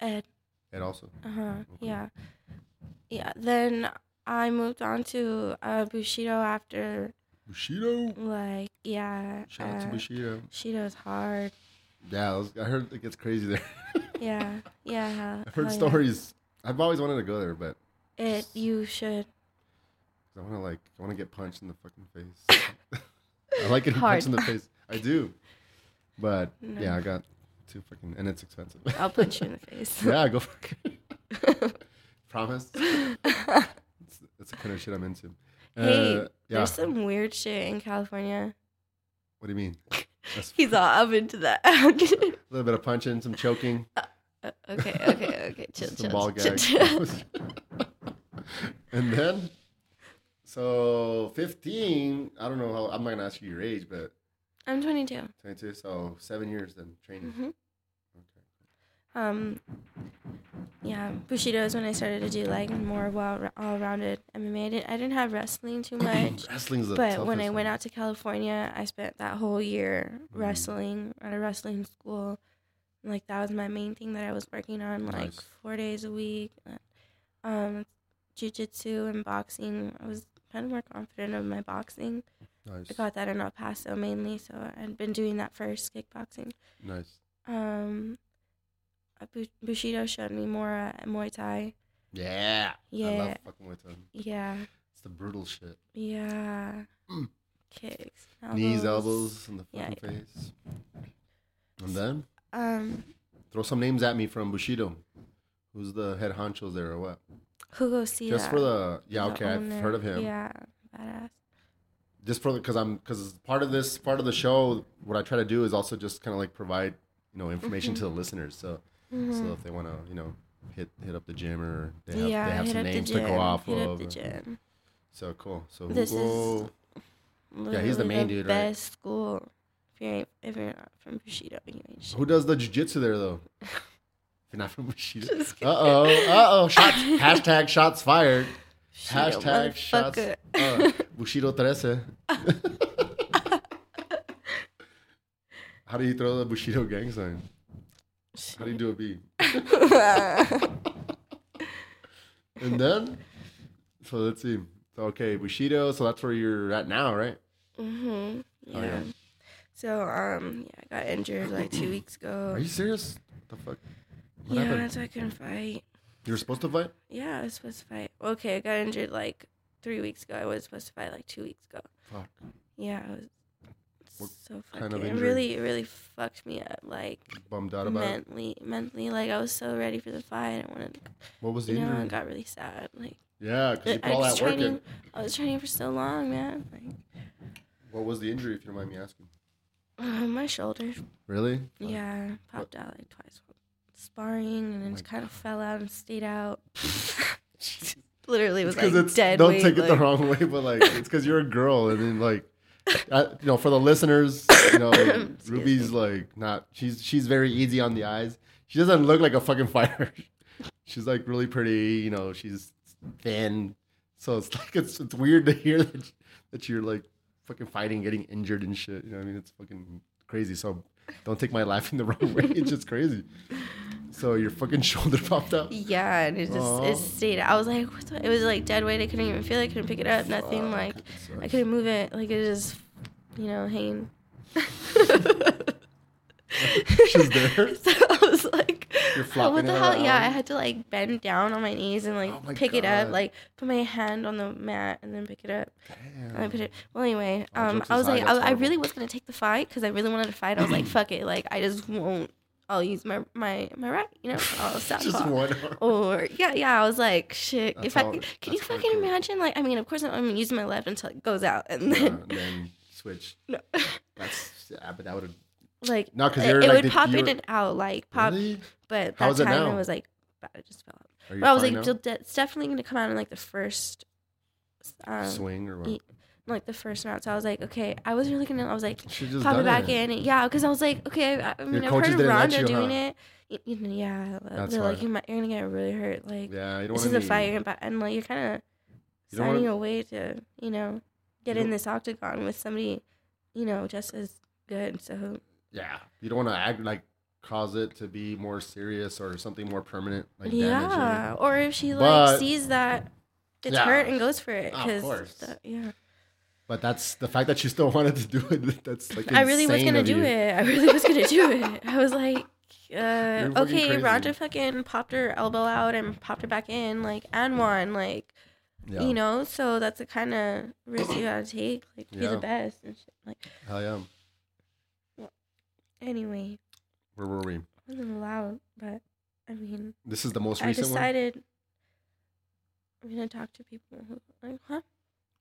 Ed. Ed also. Uh huh. Yeah. Yeah. Then I moved on to uh, Bushido after Bushido. like yeah. Shout out to uh, Bushido. Bushido's hard. Yeah, I, was, I heard it gets crazy there. <laughs> Yeah. Yeah. I've heard hell yeah. stories. I've always wanted to go there, but It you should. I want to like I want to get punched in the fucking face. <laughs> I like getting Hard. punched in the face. I do, but No. yeah, I got too fucking and it's expensive. I'll punch you in the <laughs> face. yeah, go for it. Promise. It's, it's the kind of shit I'm into. Hey, Uh, yeah. There's some weird shit in California. What do you mean? <laughs> He's all up into that. <laughs> a little bit of punching, some choking. Uh, okay, okay, okay. <laughs> Chill, some chill, ball chill, chill. and then, so 15, I don't know how, I'm not going to ask you your age, but I'm 22. 22, so seven years then training. hmm Okay. Um, yeah, Bushido is when I started to do like more well all-rounded MMA. I didn't, I didn't have wrestling too <clears throat> much, Wrestling's the but when I went out to California, I spent that whole year Mhm. wrestling at a wrestling school. Like that was my main thing that I was working on, like Nice. four days a week. Um, jujitsu and boxing. I was kind of more confident of my boxing. Nice. I got that in El Paso mainly, so I'd been doing that first kickboxing. Nice. Um, Bushido showed me more uh, Muay Thai. Yeah. Yeah. I Yeah, love fucking Muay Thai. yeah, It's the brutal shit. yeah. Mm. Kicks, Knees, elbows, and the Yeah, fucking face. And then Um, throw some names at me from Bushido. Who's the head honchos there or what? Hugo Sida. Just for the yeah, the okay, I've heard of him. Yeah, badass. just for because I'm because part of this part of the show, what I try to do is also just kind of like provide you know information to the listeners. So Mhm. so if they want to you know hit hit up the gym or they have yeah, they have some names to go off hit of. up the gym. So cool. So This is Yeah, he's the main dude, right? Best school. If you ain't, if you're not from Bushido, you ain't shit. who does the jujitsu there though? if you're not from Bushido. uh oh, Uh oh. Shots. <laughs> hashtag shots fired. Bushido, Hashtag shots. Uh, <laughs> Bushido 13. <laughs> How do you throw the Bushido gang sign? How do you do a B? <laughs> And then, so let's see. So, okay, Bushido. So that's where you're at now, right? Mhm. Oh, Yeah. yeah. So um yeah, I got injured like two weeks ago. <clears throat> Are you serious? The fuck? What yeah, happened? so I couldn't fight. You were supposed to fight? Yeah, I was supposed to fight. Okay, I got injured like three weeks ago. I was supposed to fight like two weeks ago. Fuck. Yeah, I was What so fucking. kind of it really, it really fucked me up. Like Bummed out about it. mentally, mentally. Like I was so ready for the fight. I wanted, What was the you know, I got really sad. Like Yeah, because you put all that work in. training. I was training for so long, man. Like What was the injury, if you don't mind me asking? Uh, my shoulder. Really? Yeah, popped out like twice. Sparring and then my just kind of fell out and stayed out. <laughs> <laughs> Literally was like it's dead don't weight, take it the wrong way, but like it's because you're a girl, and then like, You know, for the listeners, you know, <coughs> Ruby's me. like not. She's she's very easy on the eyes. She doesn't look like a fucking fighter. <laughs> she's like really pretty. You know, she's thin. So it's <laughs> like it's it's weird to hear that that you're like fucking fighting, getting injured and shit. You know, what I mean, it's fucking crazy. So don't take my laughing the wrong way. It's just crazy. <laughs> So your fucking <laughs> shoulder popped up. Yeah, and it just it stayed. I was like, what the? It was like dead weight. I couldn't even feel it. I couldn't pick it up. Nothing. Fuck, Like I couldn't move it. Like it just, you know, hanging. <laughs> She's there. <laughs> So I was like, You're "Oh, flopping what the hell? Yeah, I had to like bend down on my knees and like Oh pick it up, like put my hand on the mat and then pick it up. Damn. And I put it. Well, anyway, um, I was like, I, I really was gonna take the fight because I really wanted to fight. I was like, <clears throat> fuck it, like I just won't. I'll use my my my right, you know, I'll <laughs> Just one arm. Or yeah, yeah. I was like, shit. That's if I how- can you fucking hardcore. imagine? Like, I mean, of course, I'm, I'm using my left until it goes out, and then and then switch. <laughs> no, That's yeah, but that would have. like No, because it, it like would pop in and out, like pop. Really? But that time now? it was like, bad, it just fell out. Are you But I was like, now? It's definitely gonna come out in like the first, um, swing or what? Like the first round. So I was like, okay, I was really gonna. I was like, pop it back in. Yeah, because I was like, okay, I, I mean, I've heard of Ronda you, doing huh? it. You know, yeah, That's they're like, you might, you're gonna get really hurt. Like, Yeah, you don't this is a fight, and, and like you're kind of signing wanna- away to, you know, get You in this octagon with somebody, you know, just as good. So Yeah, you don't want to act like cause it to be more serious or something more permanent, like yeah, damage. or if she like But- sees that it's Yeah. hurt and goes for it, because yeah. But that's the fact that she still <laughs> wanted to do it. That's like I really was gonna do you. it. I really was gonna do it. I was like, uh, <laughs> okay, crazy. Ronda fucking popped her elbow out and popped it back in, like, and won, like, Yeah. you know. So that's the kind of risk you gotta take, like, to be Yeah. the best and shit. Like, Hell yeah. anyway, Where were we? it wasn't allowed, but I mean, This is the most I recent one. decided I'm gonna talk to people who, like, huh?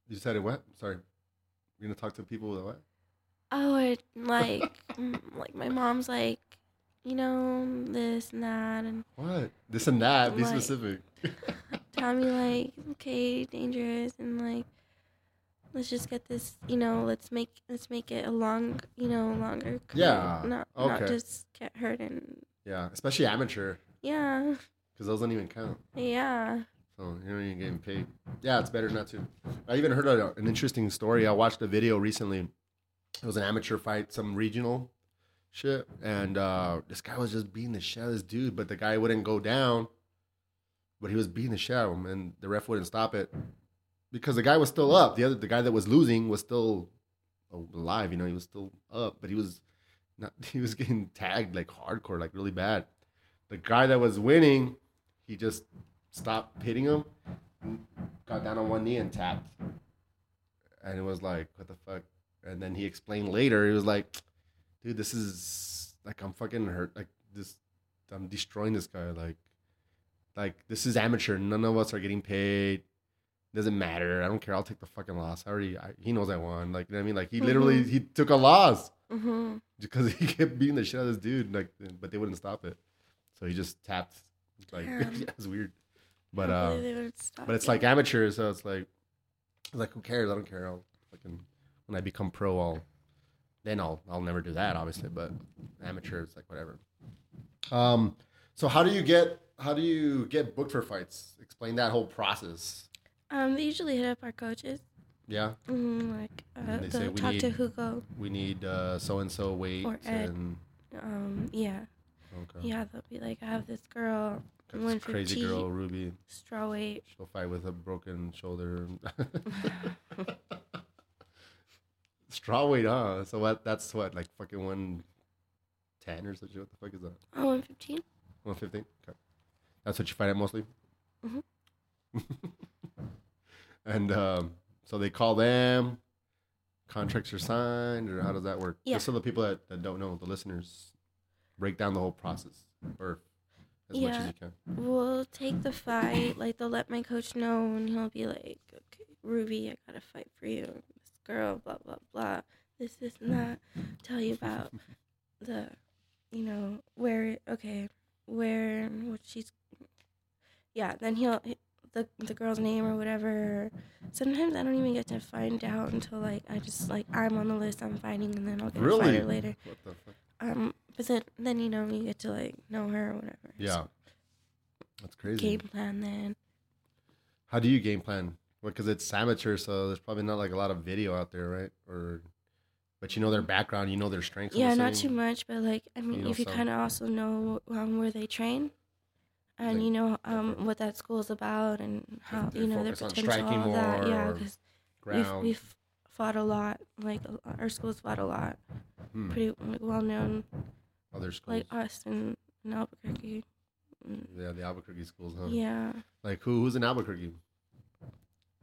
You decided what? Sorry. You're gonna talk to people with what? Oh, it, like, <laughs> like my mom's like, you know, this and that, and What? This and that. Be Like- specific. <laughs> tell me like okay dangerous and like let's just get this you know let's make let's make it a long you know longer career, Yeah, not not okay. just get hurt and yeah, especially amateur, yeah because those don't even count. yeah So you're not even getting paid. Yeah, it's better not to. I even heard a, an interesting story. I watched a video recently. It was an amateur fight, some regional shit, and uh, this guy was just beating the shit out of this dude, but the guy wouldn't go down. But he was beating the shit out of him, and the ref wouldn't stop it because the guy was still up. The other, the guy that was losing was still alive. You know, he was still up, but he was not. <laughs> He was getting tagged like hardcore, like really bad. The guy that was winning, he just stopped hitting him, got down on one knee and tapped. And it was like, what the fuck? And then he explained later, he was like, dude, this is like I'm fucking hurt. Like this I'm destroying this guy. Like like this is amateur. None of us are getting paid. Doesn't matter. I don't care. I'll take the fucking loss. I already I, he knows I won. Like you know what I mean? Like he literally Mhm. he took a loss mm-hmm. because he <laughs> kept beating the shit out of this dude. Like but they wouldn't stop it. So he just tapped. Like <laughs> yeah, it's weird. But uh but it's like amateur, so it's like, it's like who cares? I don't care. I'll fucking when I become pro, I'll then I'll I'll never do that, obviously. But amateur, it's like whatever. Um, so how do you get how do you get booked for fights? Explain that whole process. um they usually hit up our coaches Yeah, mm, like uh, they say we talk to need- Hugo we need so and so weight Or Ed. and um yeah okay. yeah they'll be like I have this girl Crazy girl Ruby. straw weight She'll fight with a broken shoulder. <laughs> Straw weight, huh? So what? That's what, like fucking one ten or something. What the fuck is that? oh 115 One fifteen. Okay, that's what you fight at mostly. Mhm. <laughs> and um, so they call them. Contracts are signed, or how does that work? Yeah. Just so the people that, that don't know, the listeners, break down the whole process, or as much as Yeah. you can. We'll take the fight. Like they'll let my coach know, and he'll be like, "Okay, Ruby, I got to fight for you. This girl, blah blah blah." this, is not. Tell you about <laughs> the, you know, where. Okay, where what she's. Yeah, then he'll the the girl's name or whatever. Sometimes I don't even get to find out until like I just like I'm on the list. I'm fighting, and then I'll get to fight her later. What the fuck? Um, but then then you know you get to like know her or whatever. Yeah. That's crazy. Game plan then. How do you game plan? Because it's amateur, so there's probably not like a lot of video out there, right? Or, but you know their background, you know their strengths. Yeah, not too much, but like I mean, know if you kind of also know um, where they train, and Like, you know um what that school is about and how you know their potential, all that. Yeah, because we've we've fought a lot. Like our school's fought a lot. Hmm. Pretty like, well known, Other schools. like us in, in Albuquerque. Mm, yeah, the Albuquerque schools, huh? Yeah, Like who? Who's in Albuquerque?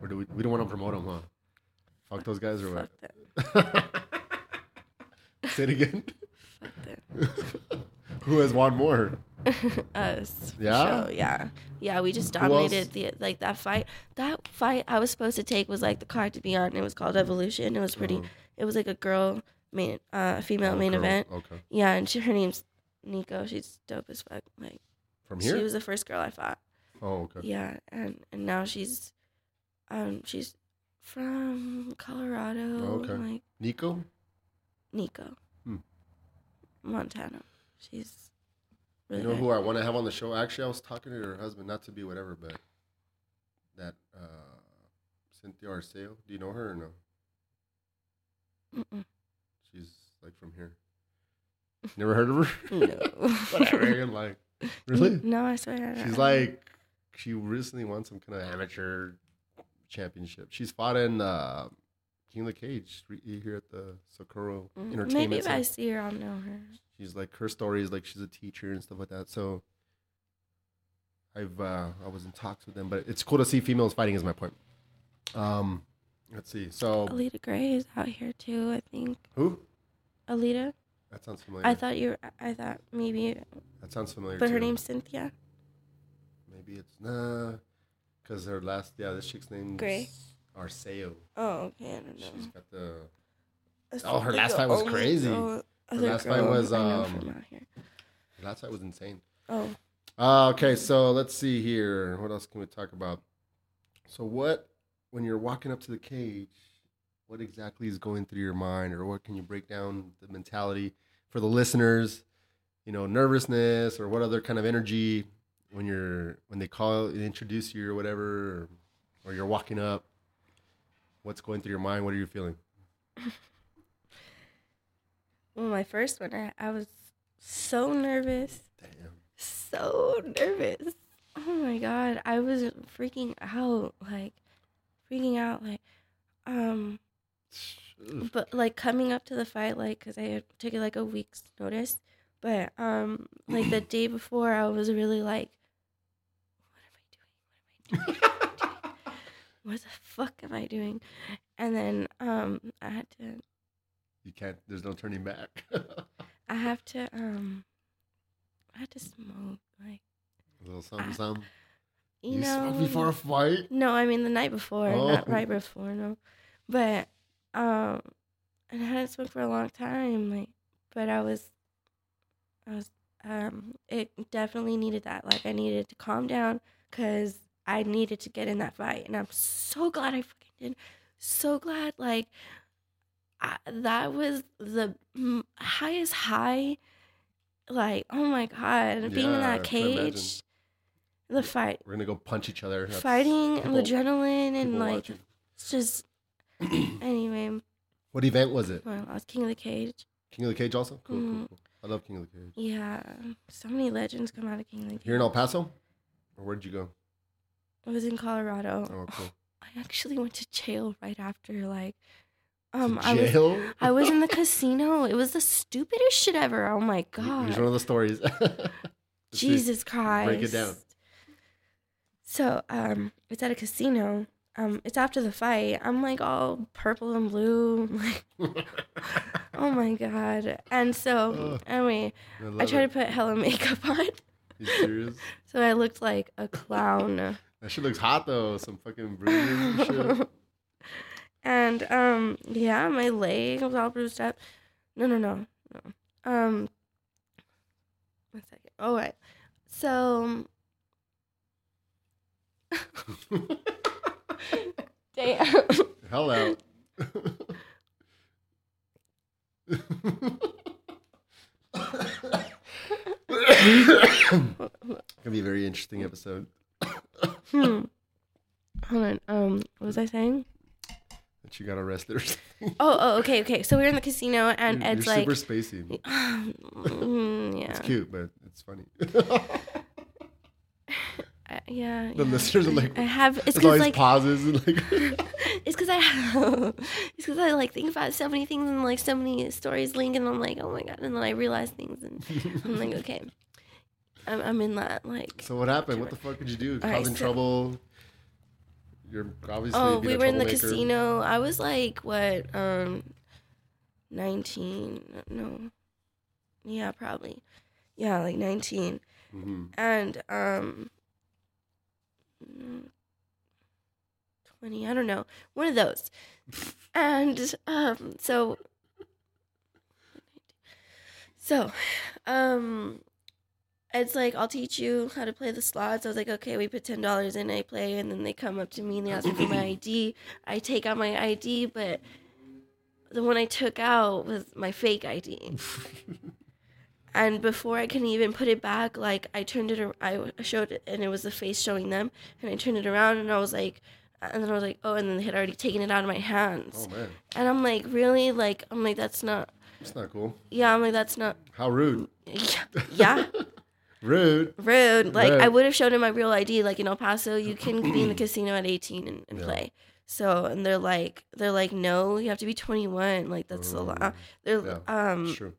Or do we? We don't want to promote them, huh? Fuck those guys or fuck what? them. <laughs> Say it again. Fuck them. <laughs> who has won more? <laughs> us. Yeah? sure, yeah, yeah. We just dominated the like that fight. That fight I was supposed to take was like the card to be on. It was called Evolution. It was pretty. Uh-huh. It was like a girl main, uh, female Oh, main girl. event. Okay. Yeah, and she, her name's Nico. She's dope as fuck. Like From here. she was the first girl I fought. oh, okay. Yeah, and and now she's, um, she's from Colorado. Oh, okay. Like Nico? Nico. Hmm. Montana. She's. Really You know who I want to have on the show? Actually, I was talking to her husband, not to be whatever, but that uh, Cynthia Arceo. Do you know her or no? Mm-mm. She's like from here. Never heard of her? <laughs> No. <laughs> Whatever. You're like, really? No, I swear. I She's like, she recently won some kind of amateur championship. She's fought in uh, King of the Cage here at the Socorro Mm, Entertainment Maybe if Center. I see her, I'll know her. She's like her story is like she's a teacher and stuff like that. So I've uh, I was in talks with them, but it's cool to see females fighting. Is my point. Um, let's see. So Alita Gray is out here too. I think who? Alita. That sounds familiar. I thought you. Were, I thought maybe, that sounds familiar. but her name's Cynthia. maybe it's nah, because her last yeah this chick's name Gray? Arceo. Oh, okay. I don't know. She's got the Oh, her last fight was only crazy. girl- other last fight was, um, from out here. last fight was insane. Oh, Uh, okay, so let's see here. What else can we talk about? So, what when you're walking up to the cage, what exactly is going through your mind, or what can you break down the mentality for the listeners? You know, nervousness, or what other kind of energy when you're when they call and introduce you or whatever, or, or you're walking up. What's going through your mind? What are you feeling? <laughs> well, my first one, I, I was so nervous. Damn. so nervous. Oh my god, I was freaking out, like freaking out, like um, but like coming up to the fight, like because I had taken like a week's notice, but um, like the day before, I was really like, what am I doing? What am I doing? What, am I doing? <laughs> what the fuck am I doing? And then um, I had to, You can't. There's no turning back. <laughs> I have to um, I have to smoke, like A little something, I- something. you, You, know, smoke before a fight. No, I mean the night before, not Oh. right before. No, but um, and I hadn't smoked for a long time. Like, but I was, I was um, it definitely needed that. Like, I needed to calm down because I needed to get in that fight, and I'm so glad I fucking did. So glad, like, I, that was the highest high. Like, oh my god, being in that cage, the fight We're gonna go punch each other. That's fighting people- and adrenaline and like watching. it's just <clears throat> anyway what event was it? well, I was king of the cage King of the Cage also? Cool, cool, Mhm. cool. I love King of the Cage. yeah so many legends come out of king of the cage Here in El Paso? Or where did you go? I was in Colorado Oh, cool. <sighs> I actually went to jail right after like um To I was? I was in the <laughs> casino it was the stupidest shit ever oh my god! Here's one of the stories. <laughs> Jesus Christ Break it down. so um it's at a casino um it's after the fight I'm like all purple and blue like <laughs> Oh my god. And so Ugh. anyway, I, I tried it. to put hella makeup on. You serious? So I looked like a clown. That shit looks hot though. Some fucking brilliant shit. And um, yeah, my leg was all bruised up. No, no, no, no. Um, one second. All right. So, <laughs> damn. Hello. out. Gonna be a very interesting episode. hmm. Hold on. Um, what was I saying? That you got arrested or something. <laughs> Oh, oh, okay, okay. So we were in the casino, and You're- Ed's you're like, super spacey. <laughs> Mm, yeah, It's cute, but it's funny. <laughs> Uh, yeah. the yeah. listeners are like, I have. It's because like pauses and like. it's because I have. It's because I like think about so many things and like so many stories link, and I'm like, oh my god, and then I realize things, and I'm like, okay, I'm, I'm in that like. so what happened? What the fuck did you do? All right, Causing so- trouble? You're obviously. Oh, we were in the casino. I was like what, um, nineteen? No, yeah, probably, yeah, like nineteen. Mhm. and um 20 i don't know one of those <laughs> and um so so um it's like i'll teach you how to play the slots. I was like okay we put $10 in i play and then they come up to me and they ask me for my <clears throat> id i take out my id but the one i took out was my fake id <laughs> and before I can even put it back, like I turned it, I showed it, and it was the face showing them, and I turned it around, and I was like, and then I was like, oh, and then they had already taken it out of my hands, Oh man, and I'm like, really, like, I'm like, that's not, that's not cool. yeah, I'm like, that's not, How rude. <laughs> yeah, yeah Rude. rude. Like Right. I would have shown him my real ID. Like in El Paso, you can be in the <clears throat> casino at 18 and, and Yeah. play. So and they're like, they're like, no, you have to be 21. Like that's the law. Mm, They're yeah, um true.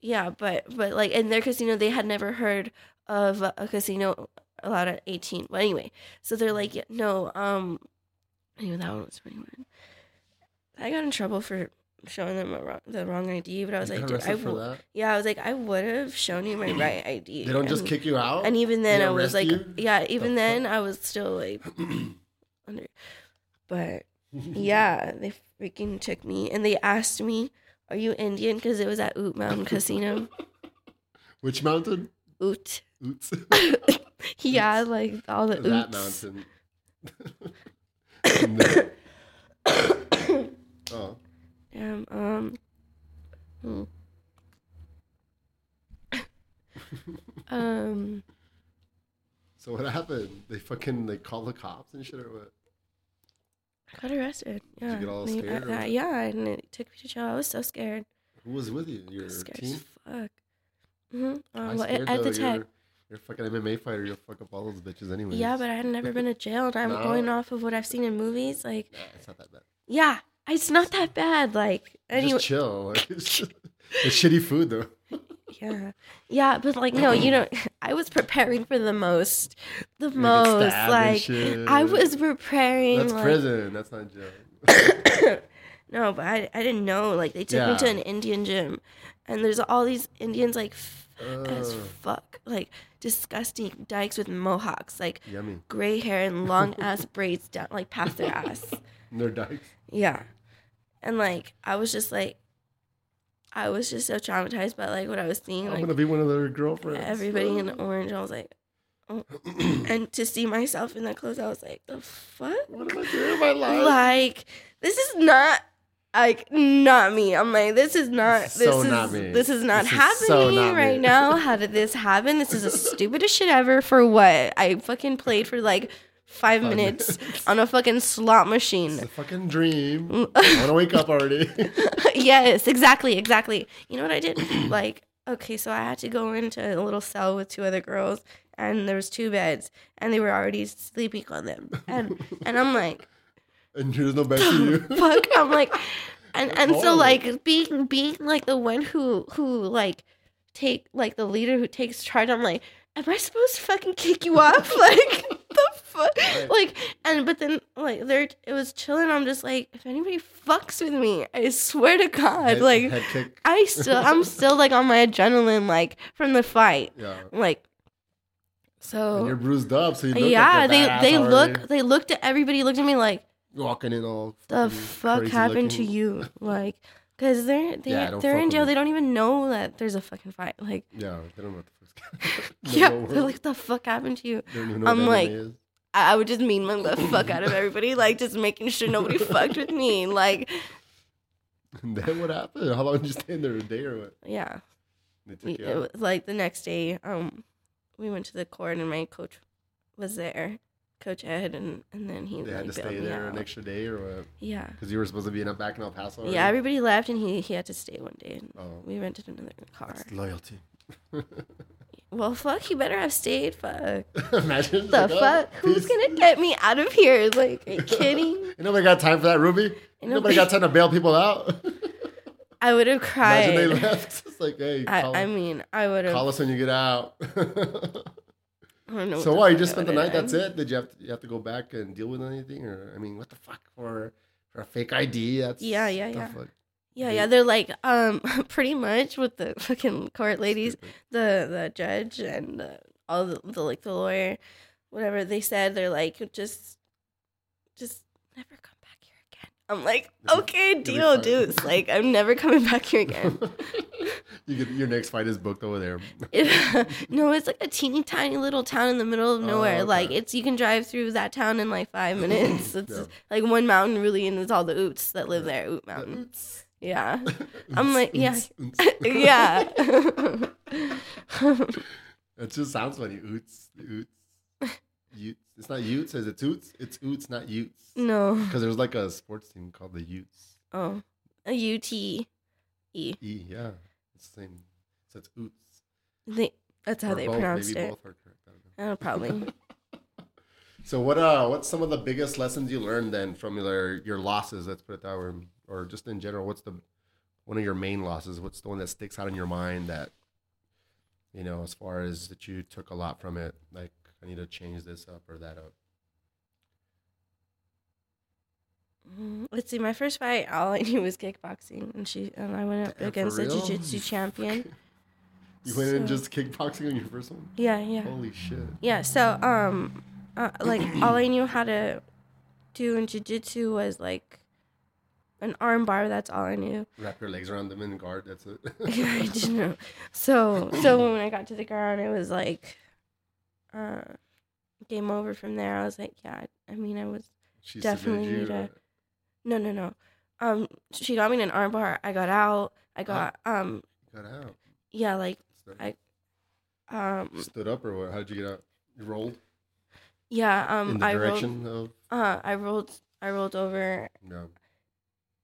Yeah, but but like in their casino, they had never heard of a casino allowed at eighteen. But anyway, so they're like, yeah, no, um, anyway, that one was pretty weird. I got in trouble for showing them a wrong, the wrong ID, but I was You like, dude, I w- yeah, I was like, I would have shown you my <clears throat> right ID. They don't just kick you out. And even then, I was like, you? yeah, even The then, fuck? I was still like <clears throat> under, but <laughs> yeah, they freaking took me and they asked me, "Are you Indian?" Because it was at Oot Mountain Casino. <laughs> Which mountain? Oot. Oots. <laughs> yeah, like all the that oots. <coughs> mountain. <coughs> <coughs> Oh, Damn. Um. hmm. um. so what happened? They fucking they call the cops and shit or what? I got arrested. Yeah. Did you get all I- scared or I- yeah, and it took me to jail. I was so scared. Who was with you? Your scared team? as fuck. hmm Why Uh, well, scared, at the though? You're, you're a fucking MMA fighter. You'll fuck up all those bitches anyway. Yeah, but I had never <laughs> been to jail, and I'm No. going off of what I've seen in movies. Like, Nah, it's not that bad. yeah, it's not that bad. Like, anyway, Just chill. Like, <laughs> it's, just, it's shitty food though. yeah, yeah, but like, no, you know, <laughs> I was preparing for the most, the You most. Like. I was preparing. That's like, prison. That's not jail. <coughs> no, but I, I didn't know. Like, they took me to an Indian gym, and there's all these Indians like f- as oh. fuck, like disgusting dykes with mohawks, like Yummy. gray hair and long <laughs> ass braids down like past their ass. <laughs> And they're dykes. Yeah. And like I was just like I was just so traumatized by like what I was seeing. I'm Like gonna be one of their girlfriends. everybody in orange. I was like oh. <clears throat> and to see myself in that clothes, I was like, the fuck? what am I doing in my life? Like, this is not like not me. I'm like, this is not This this, is so is not me. this is not This is happening so not right me. now. How did this happen? This is the <laughs> stupidest shit ever for what? I fucking played for like five, Five minutes, minutes. on a fucking slot machine. It's a fucking dream. <laughs> I wanna wake up already. <laughs> yes, exactly, exactly. You know what I did? <clears throat> like, okay, so I had to go into a little cell with two other girls, and there was two beds, and they were already sleeping on them, and and I'm like, and there's no bed for you. <laughs> fuck, I'm like, and and so like being being like the one who who like take like the leader who takes charge. I'm like, am I supposed to fucking kick you off? <laughs> like the fuck, Right. like and but then like there it was chilling. I'm just like, if anybody fucks with me, I swear to God, Head- like. head. I still, I'm <laughs> still like on my adrenaline, like from the fight, Yeah. like. So and you're bruised up, so yeah, like they they already. look, they looked at everybody, looked at me like, walking in all the fuck happened to you? <laughs> Like, cause they're they Yeah, they're in jail. They don't even know that there's a fucking fight. Like, Yeah, they don't know what the fuck's <laughs> yeah, they're like, the fuck happened to you? they don't even know I'm like-. I I would just mean mug the fuck out of everybody, like just making sure nobody <laughs> fucked with me. Like, And then what happened? How long did you stay in there? A day or what? yeah, we, it was like the next day. Um, we went to the court and my coach was there, Coach Ed, and and then he They like, had to stay there out. an extra day or what? Yeah, Because you were supposed to be in back in El Paso. already? yeah. Everybody left and he he had to stay one day. And Oh, we rented another car. that's loyalty. <laughs> Well, fuck, he better have stayed. Fuck. <laughs> Imagine The like, oh, fuck? Who's gonna get me out of here? Like, are you <laughs> kidding? Ain't nobody got time for that, Ruby. Ain't Ain't nobody got time to bail people out. I would have cried. Imagine they left. It's like, hey, call, I, I mean, I would have. call us when you get out. I don't know. so what what? You just spent the night. That's it. Did you have to, you have to go back and deal with anything, or I mean, what the fuck for for a fake ID? That's Yeah, yeah, yeah. fuck? Yeah, yeah. They're like, um, <laughs> pretty much with the fucking court ladies, Stupid. the the judge and the, all the, the like the lawyer, whatever they said. They're like, just, just never come back here again. I'm like, okay, deal, fine." dudes. Like, I'm never coming back here again. <laughs> you get your next fight is booked over there. It- <laughs> no, it's like a teeny tiny little town in the middle of Oh, nowhere. okay. Like it's you can drive through that town in like five <laughs> minutes. It's Yeah. like one mountain really, and it's all the oots that live there. Oot Mountain. Yeah, I'm like, yeah. yeah. It just sounds funny. Oots, oots, Utes. It's not Utes. Is it Toots? It's Oots, not Utes. no. Because there's like a sports team called the Utes. Oh, a U T E. E, yeah. It's the same. So it's Oots. They. That's how Or they both. pronounced Maybe it. both are correct. I don't know. Oh, probably. <laughs> So what uh what's some of the biggest lessons you learned then from your your losses, let's put it that way, or just in general, what's the one of your main losses? What's the one that sticks out in your mind that you know, as far as that you took a lot from it, like I need to change this up or that up. Mm, Let's see. My first fight, all I knew was kickboxing, and she and I went up Damn, against a jiu-jitsu champion. You went in just kickboxing on your first one? Yeah, yeah. Holy shit. Yeah, so um uh, like <clears throat> all I knew how to do in jiu-jitsu was like an arm bar, that's all I knew. Wrap your legs around them and guard, that's it. <laughs> yeah, I didn't know. So <laughs> so when I got to the ground it was like uh game over from there. I was like, yeah, I mean I was She definitely need a- or- no no no. Um she got me in an armbar. I got out. I got um Got out. yeah, like I- um stood up or what? How'd you get out? You rolled yeah, um in the I rolled direction of uh I rolled I rolled over no.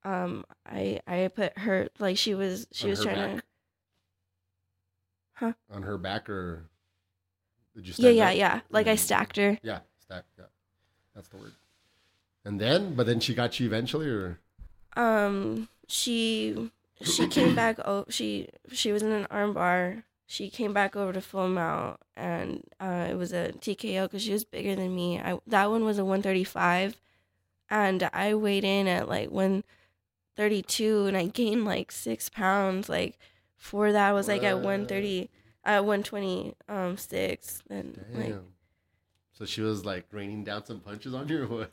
um I I put her like she was she On was trying back? to Huh? On her back or did you Yeah, yeah, up? yeah. Like I Mm. stacked her. Yeah, stack. Yeah, that's the word. And then, but then she got you eventually, or Um she she came <clears throat> back oh she she was in an arm bar. She came back over to full mount and uh it was a TKO cuz she was bigger than me. I that one was a 135 and I weighed in at like 132 and I gained like 6 pounds like for that I was like at What? 130 at 120 um 6 damn. like so she was like raining down some punches on you, or what?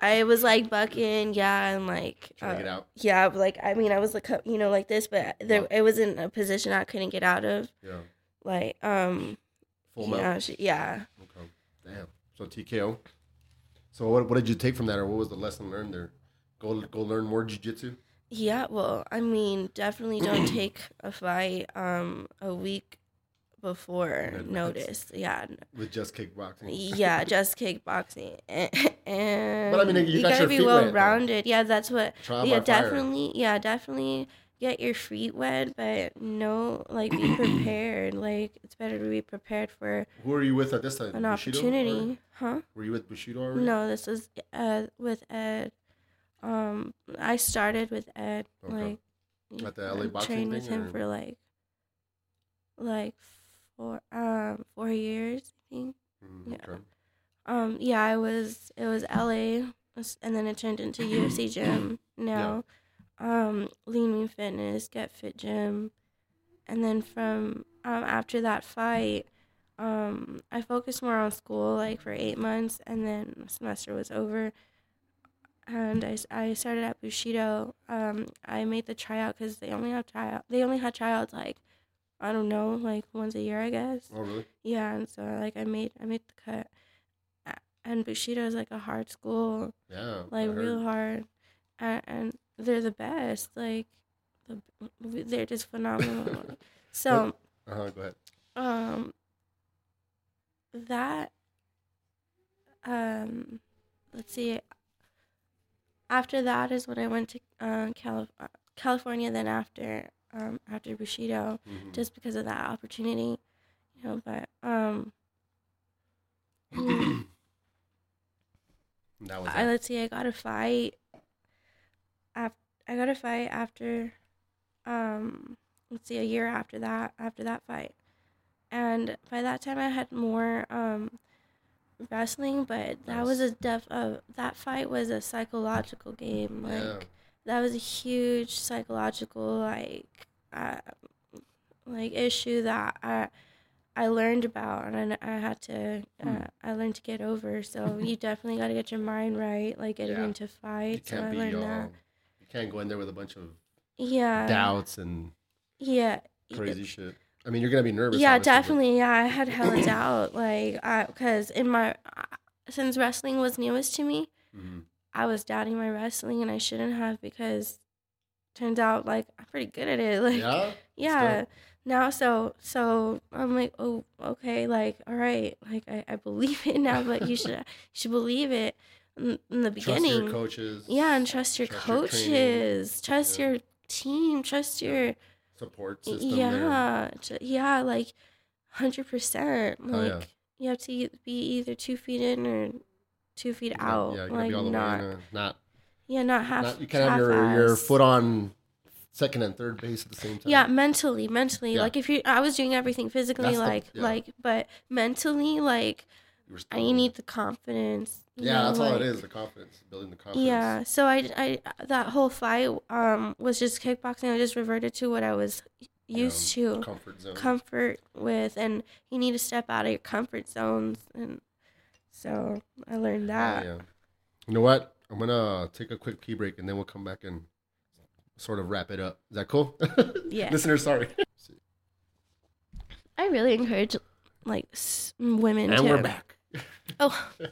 I was like bucking, yeah, and like Trying to uh, get out. yeah, like I mean, I was like you know like this, but there it was in a position I couldn't get out of. Yeah, Like um, full yeah, mount. she, yeah. Okay, damn. So TKO. So what what did you take from that, or what was the lesson learned there? Go go learn more jujitsu. Yeah, well, I mean, definitely don't <clears throat> take a fight um a week before advance. notice. Yeah, with just kickboxing. yeah, <laughs> just kickboxing, and, and But I mean, you got gotta your be feet well rounded. Yeah, that's what. Trial yeah, by fire. definitely. Yeah, definitely get your feet wet, but no, like be prepared. <clears throat> like it's better to be prepared for Who are you with at this time? an Bushido opportunity, already? huh? Were you with Bushido already? No, this is uh with Ed. Um, I started with Ed. Okay. Like At the LA I boxing trained with thing, him or- for like like four um four years, I think. Mm, Yeah. okay. Um, yeah, I was. It was LA, and then it turned into UFC <clears throat> gym now. Um, Lean Mean Fitness, Get Fit Gym, and then from um after that fight, um, I focused more on school like for eight months, and then semester was over. And I, I started at Bushido. Um, I made the tryout because they only have tryout. They only had tryouts like, I don't know, like once a year, I guess. Oh, really? Yeah, and so like I made I made the cut. And Bushido is like a hard school, Yeah. like real hard, and, and they're the best. Like, the, they're just phenomenal. <laughs> so Uh-huh, go ahead. um that um let's see after that is when i went to uh, Calif- uh, california then after um after bushido Mhm. just because of that opportunity you know but um <clears throat> that was I, it. let's see i got a fight af- i got a fight after um let's see a year after that after that fight and by that time i had more um wrestling but that was a def uh, that fight was a psychological game like yeah. that was a huge psychological like uh, like issue that I I learned about and I, I had to uh, Hmm. I learned to get over. So <laughs> you definitely got to get your mind right, like getting Yeah. into You fights. So I can't be learned all, that. you can't go in there with a bunch of Yeah. doubts and Yeah. crazy shit. I mean, you're gonna be nervous. Yeah, obviously, definitely. Yeah, I had hella <clears throat> doubt, like, because in my since wrestling was newest to me, Mhm. I was doubting my wrestling, and I shouldn't have because turns out like I'm pretty good at it. <laughs> Like, Yeah. yeah. Now, so so I'm like, oh, okay, like, all right, like I, I believe it now, but you should <laughs> you should believe it in, in the beginning. Trust your coaches. yeah, and trust your trust your coaches, trust Yeah. your team, trust your support system. yeah, ju- yeah, like hundred percent. Oh, Hell Like yeah. you have to be either two feet in or two feet gotta- out. Yeah, like be all the not, way in. A, not, yeah, not half. not. You can't have your your foot on second and third base at the same time. Yeah, mentally, mentally. Yeah. Like if you, I was doing everything physically, That's the- like, yeah. like, but mentally, like, I still- need the confidence. Yeah, know, that's all it is. The confidence, building the confidence. Yeah. So I, I, that whole fight, um, was just kickboxing. I just reverted to what I was used Yeah, to, Comfort zone. comfort with, and you need to step out of your comfort zones, and so I learned Hell that. yeah. You know what? I'm gonna take a quick pee break and then we'll come back and sort of wrap it up. Is that cool? <laughs> Yeah. Listeners, sorry. I really encourage, like, s- women and to. we're back. Oh, <laughs>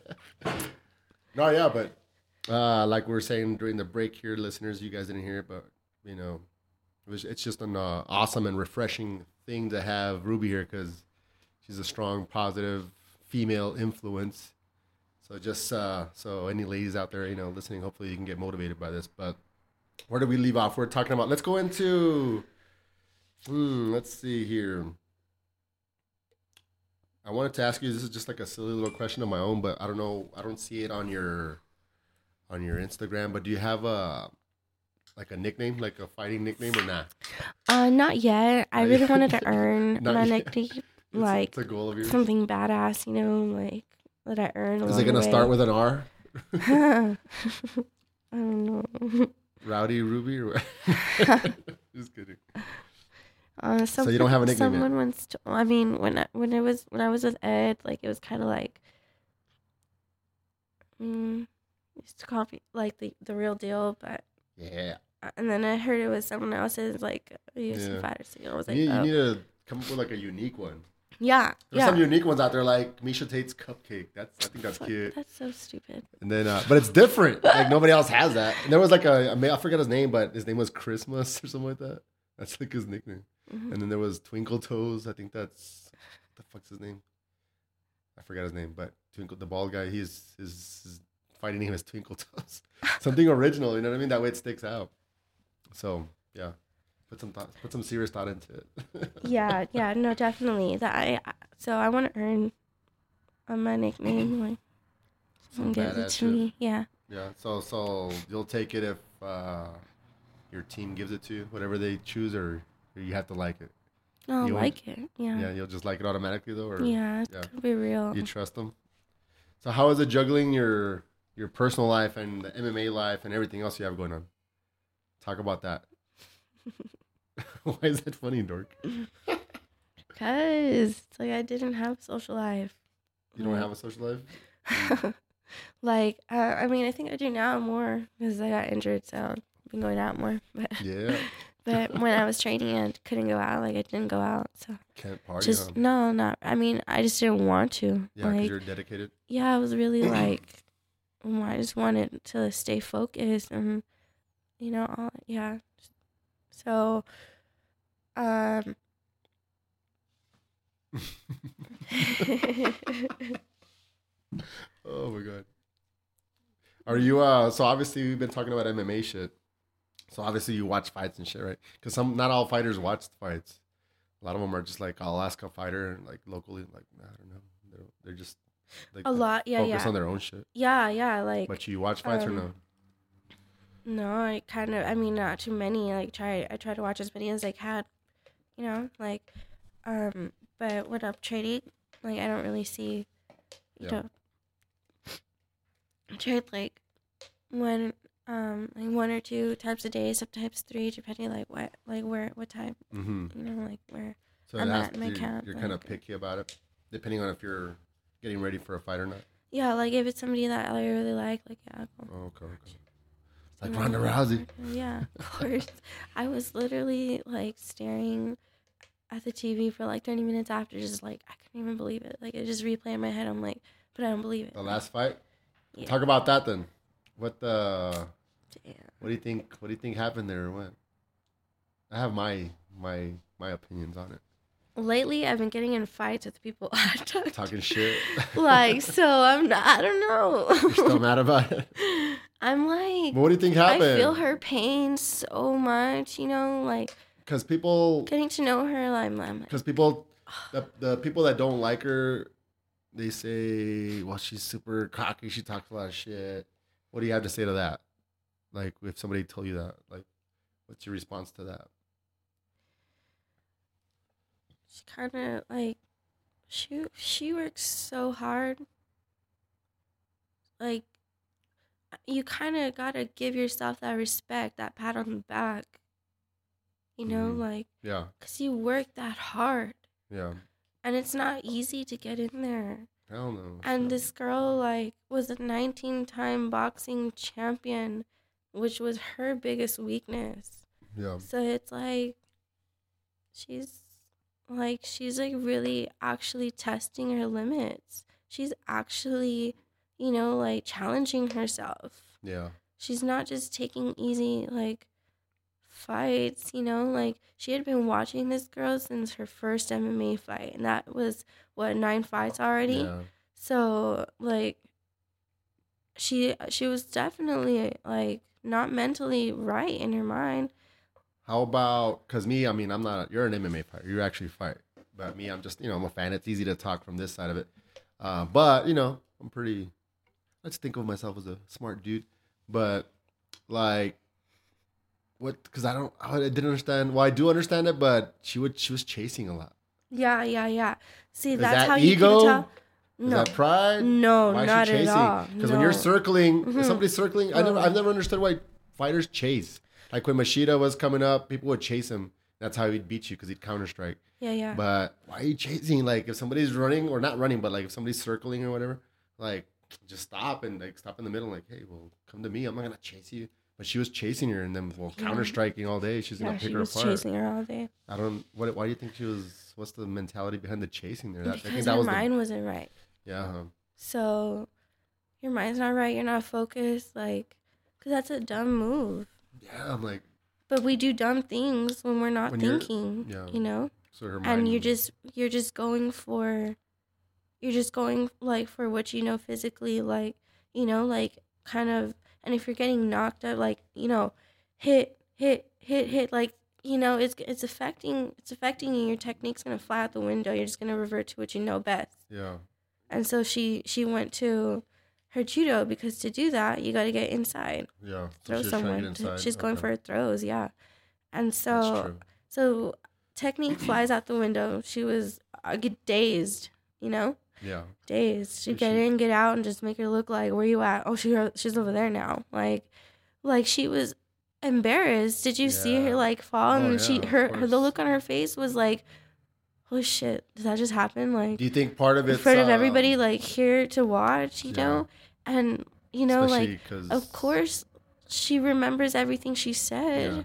No, yeah, but uh, like we were saying during the break here, listeners, you guys didn't hear it, but you know, it was, it's just an uh, awesome and refreshing thing to have Ruby here because she's a strong, positive female influence. So just uh, so any ladies out there, you know, listening, hopefully you can get motivated by this. But where do we leave off? We're talking about. Let's go into. Hmm. Let's see here. I wanted to ask you. This is just like a silly little question of my own, but I don't know. I don't see it on your on your Instagram. But do you have a like a nickname, like a fighting nickname, or not? uh, not yet. I Not really yet. wanted to earn <laughs> my nickname, like it's a goal of yours. something badass, you know, like that I earn. Is it gonna start with an R? <laughs> I don't know. <laughs> Rowdy Ruby? Or just kidding. Uh, So you don't have a nickname yet? Someone once. To, I mean, when I, when it was when I was with Ed, like it was kind of like, mm, used to call me like the the real deal, but Yeah. and then I heard it was someone else's like UFC Yeah. fighter, so I was You like, need, you oh. need to come up with like a unique one. yeah, There's yeah. some unique ones out there, like Miesha Tate's cupcake. That's I think that's cute. That's so stupid. And then, uh, but it's different. Like nobody else has that. And there was like a, a forget his name, but his name was Christmas <laughs> or something like that. That's like his nickname. Mhm. And then there was Twinkle Toes. I think that's the fuck's his name. I forgot his name, but Twinkle, the bald guy, he's his, his fighting name is Twinkle Toes. <laughs> Something original, you know what I mean? That way it sticks out. So yeah, put some thought, put some serious thought into it. <laughs> yeah, yeah, no, definitely. That I so I want to earn uh, my nickname. Like, Some someone gives it to shit. me. Yeah. Yeah, so so you'll take it if uh, your team gives it to you, whatever they choose, or you have to like it. I like it. Yeah. Yeah. you'll just like it automatically though, or Yeah, yeah. gonna be real. you trust them. So how is it juggling your your personal life and the MMA life and everything else you have going on? Talk about that. <laughs> <laughs> Why is that funny, Dork? Cause it's like I didn't have a social life. You don't Like- have a social life? <laughs> like uh, I mean, I think I do now more because I got injured, so I've been going out more. But Yeah. But when I was training, I couldn't go out. Like I didn't go out, so Can't party. just huh? no, not. I mean, I just didn't want to. Yeah, like you're dedicated. yeah, I was really <clears throat> like, um, I just wanted to stay focused and, you know, all, yeah. So, um, <laughs> Oh my god. Are you uh so obviously we've been talking about MMA shit. So obviously you watch fights and shit, right? Cuz some not all fighters watch the fights. A lot of them are just like I'll ask a fighter like locally like I don't know. They're, they're just like a lot, yeah, focus yeah, on their own shit. yeah, yeah. Like, But you watch fights or um, no? no, I kind of, I mean, not too many. Like, try, I try to watch as many as I can, you know, like, um, but when I'm training, like, I don't really see, you Yeah. know, I trade like one, um, like one or two times a day, sometimes three, depending like what, like where, what time, Mhm. you know, like where. So I'm at to- my you're, camp, you're kind of picky about it depending on if you're getting ready for a fight or not. Yeah, like if it's somebody that I really like, like yeah. Oh, okay, okay. It's like. Ronda Rousey. Yeah, of <laughs> course. I was literally like staring at the TV for like 30 minutes after, just like I couldn't even believe it. Like it just replayed in my head. I'm like, but I don't believe it. The last fight? Yeah. Talk about that then. What the Damn. What do you think? What do you think happened there what? I have my my my opinions on it. Lately, I've been getting in fights with people. <laughs> Talking shit. <laughs> like, so I'm not. I don't know. You're still mad about it. <laughs> I'm like, But what do you think happened? I feel her pain so much. You know, like Because people, getting to know her. Like, I'm, I'm like, because people, the the people that don't like her, they say, well, she's super cocky. She talks a lot of shit. What do you have to say to that? Like, if somebody told you that, like, what's your response to that? she kind of like she she works so hard like you kind of got to give yourself that respect that pat on the back you know Mhm. like Yeah, cuz you work that hard yeah. and it's not easy to get in there Hell no. and this girl like was a 19 time boxing champion which was her biggest weakness yeah, so it's like she's like she's like really actually testing her limits. She's actually, you know, like challenging herself. yeah, She's not just taking easy like fights, you know, like she had been watching this girl since her first MMA fight and that was what nine fights already. yeah. So like she she was definitely like not mentally right in her mind. How about because me? I mean, I'm not. You're an MMA fighter. You actually fight. But me, I'm just you know I'm a fan. It's easy to talk from this side of it. Uh, but you know, I'm pretty. I just think of myself as a smart dude. But like, what? Because I don't. I didn't understand. Well, I do understand it, but she would. She was chasing a lot. Yeah, yeah, yeah. See, Is that's that how ego? you can tell. Is No, that pride? no, Why is not she chasing? at all. Because when you're No. circling, Mhm. if somebody's circling, I never, I've never understood why fighters chase. Like when Machida was coming up, people would chase him. That's how he'd beat you because he'd counter strike. yeah, yeah, But why are you chasing? Like if somebody's running or not running, but like if somebody's circling or whatever, like just stop and like stop in the middle. Like hey, well, come to me. I'm not gonna chase you. But she was chasing her and then well Yeah. counter striking all day. She's yeah. gonna pick She her was apart. chasing her all day I don't. What? Why do you think she was? What's the mentality behind the chasing there? That, I think because that her was the, mind wasn't right. yeah. huh. So your mind's not right. You're not focused. Like, cause that's a dumb move. Yeah, I'm like But we do dumb things when we're not When thinking. yeah. You know, so her mind. and you're just you're just going for, you're just going like for what you know physically. Like you know, like kind of. And if you're getting knocked out, like you know, hit, hit, hit, hit, like you know, it's it's affecting it's affecting you. Your technique's gonna fly out the window. You're just gonna revert to what you know best. yeah. And so she she went to her judo because to do that you got to get inside, Yeah. Throw to someone. inside. She's going for her throws, yeah. And so so technique flies out the window. She was uh, dazed, you know, Yeah. dazed. She'd get she- in, get out, and just make her look like where you at? Oh, she she's over there now. Like like she was embarrassed. Did you see her like fall? Oh, and she yeah, of her, her the look on her face was like. oh shit, did that just happen? Like Do you think part of it in it's front of um, everybody, like here to watch, you yeah. know? And, you know, like, of course, she remembers everything she said.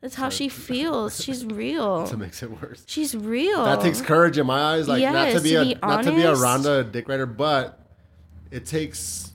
That's how she feels. She's <laughs> real. that makes it worse. She's real. That takes courage in my eyes. Like not to Yes, be to a be not to be a honest. Ronda dick rider, but it takes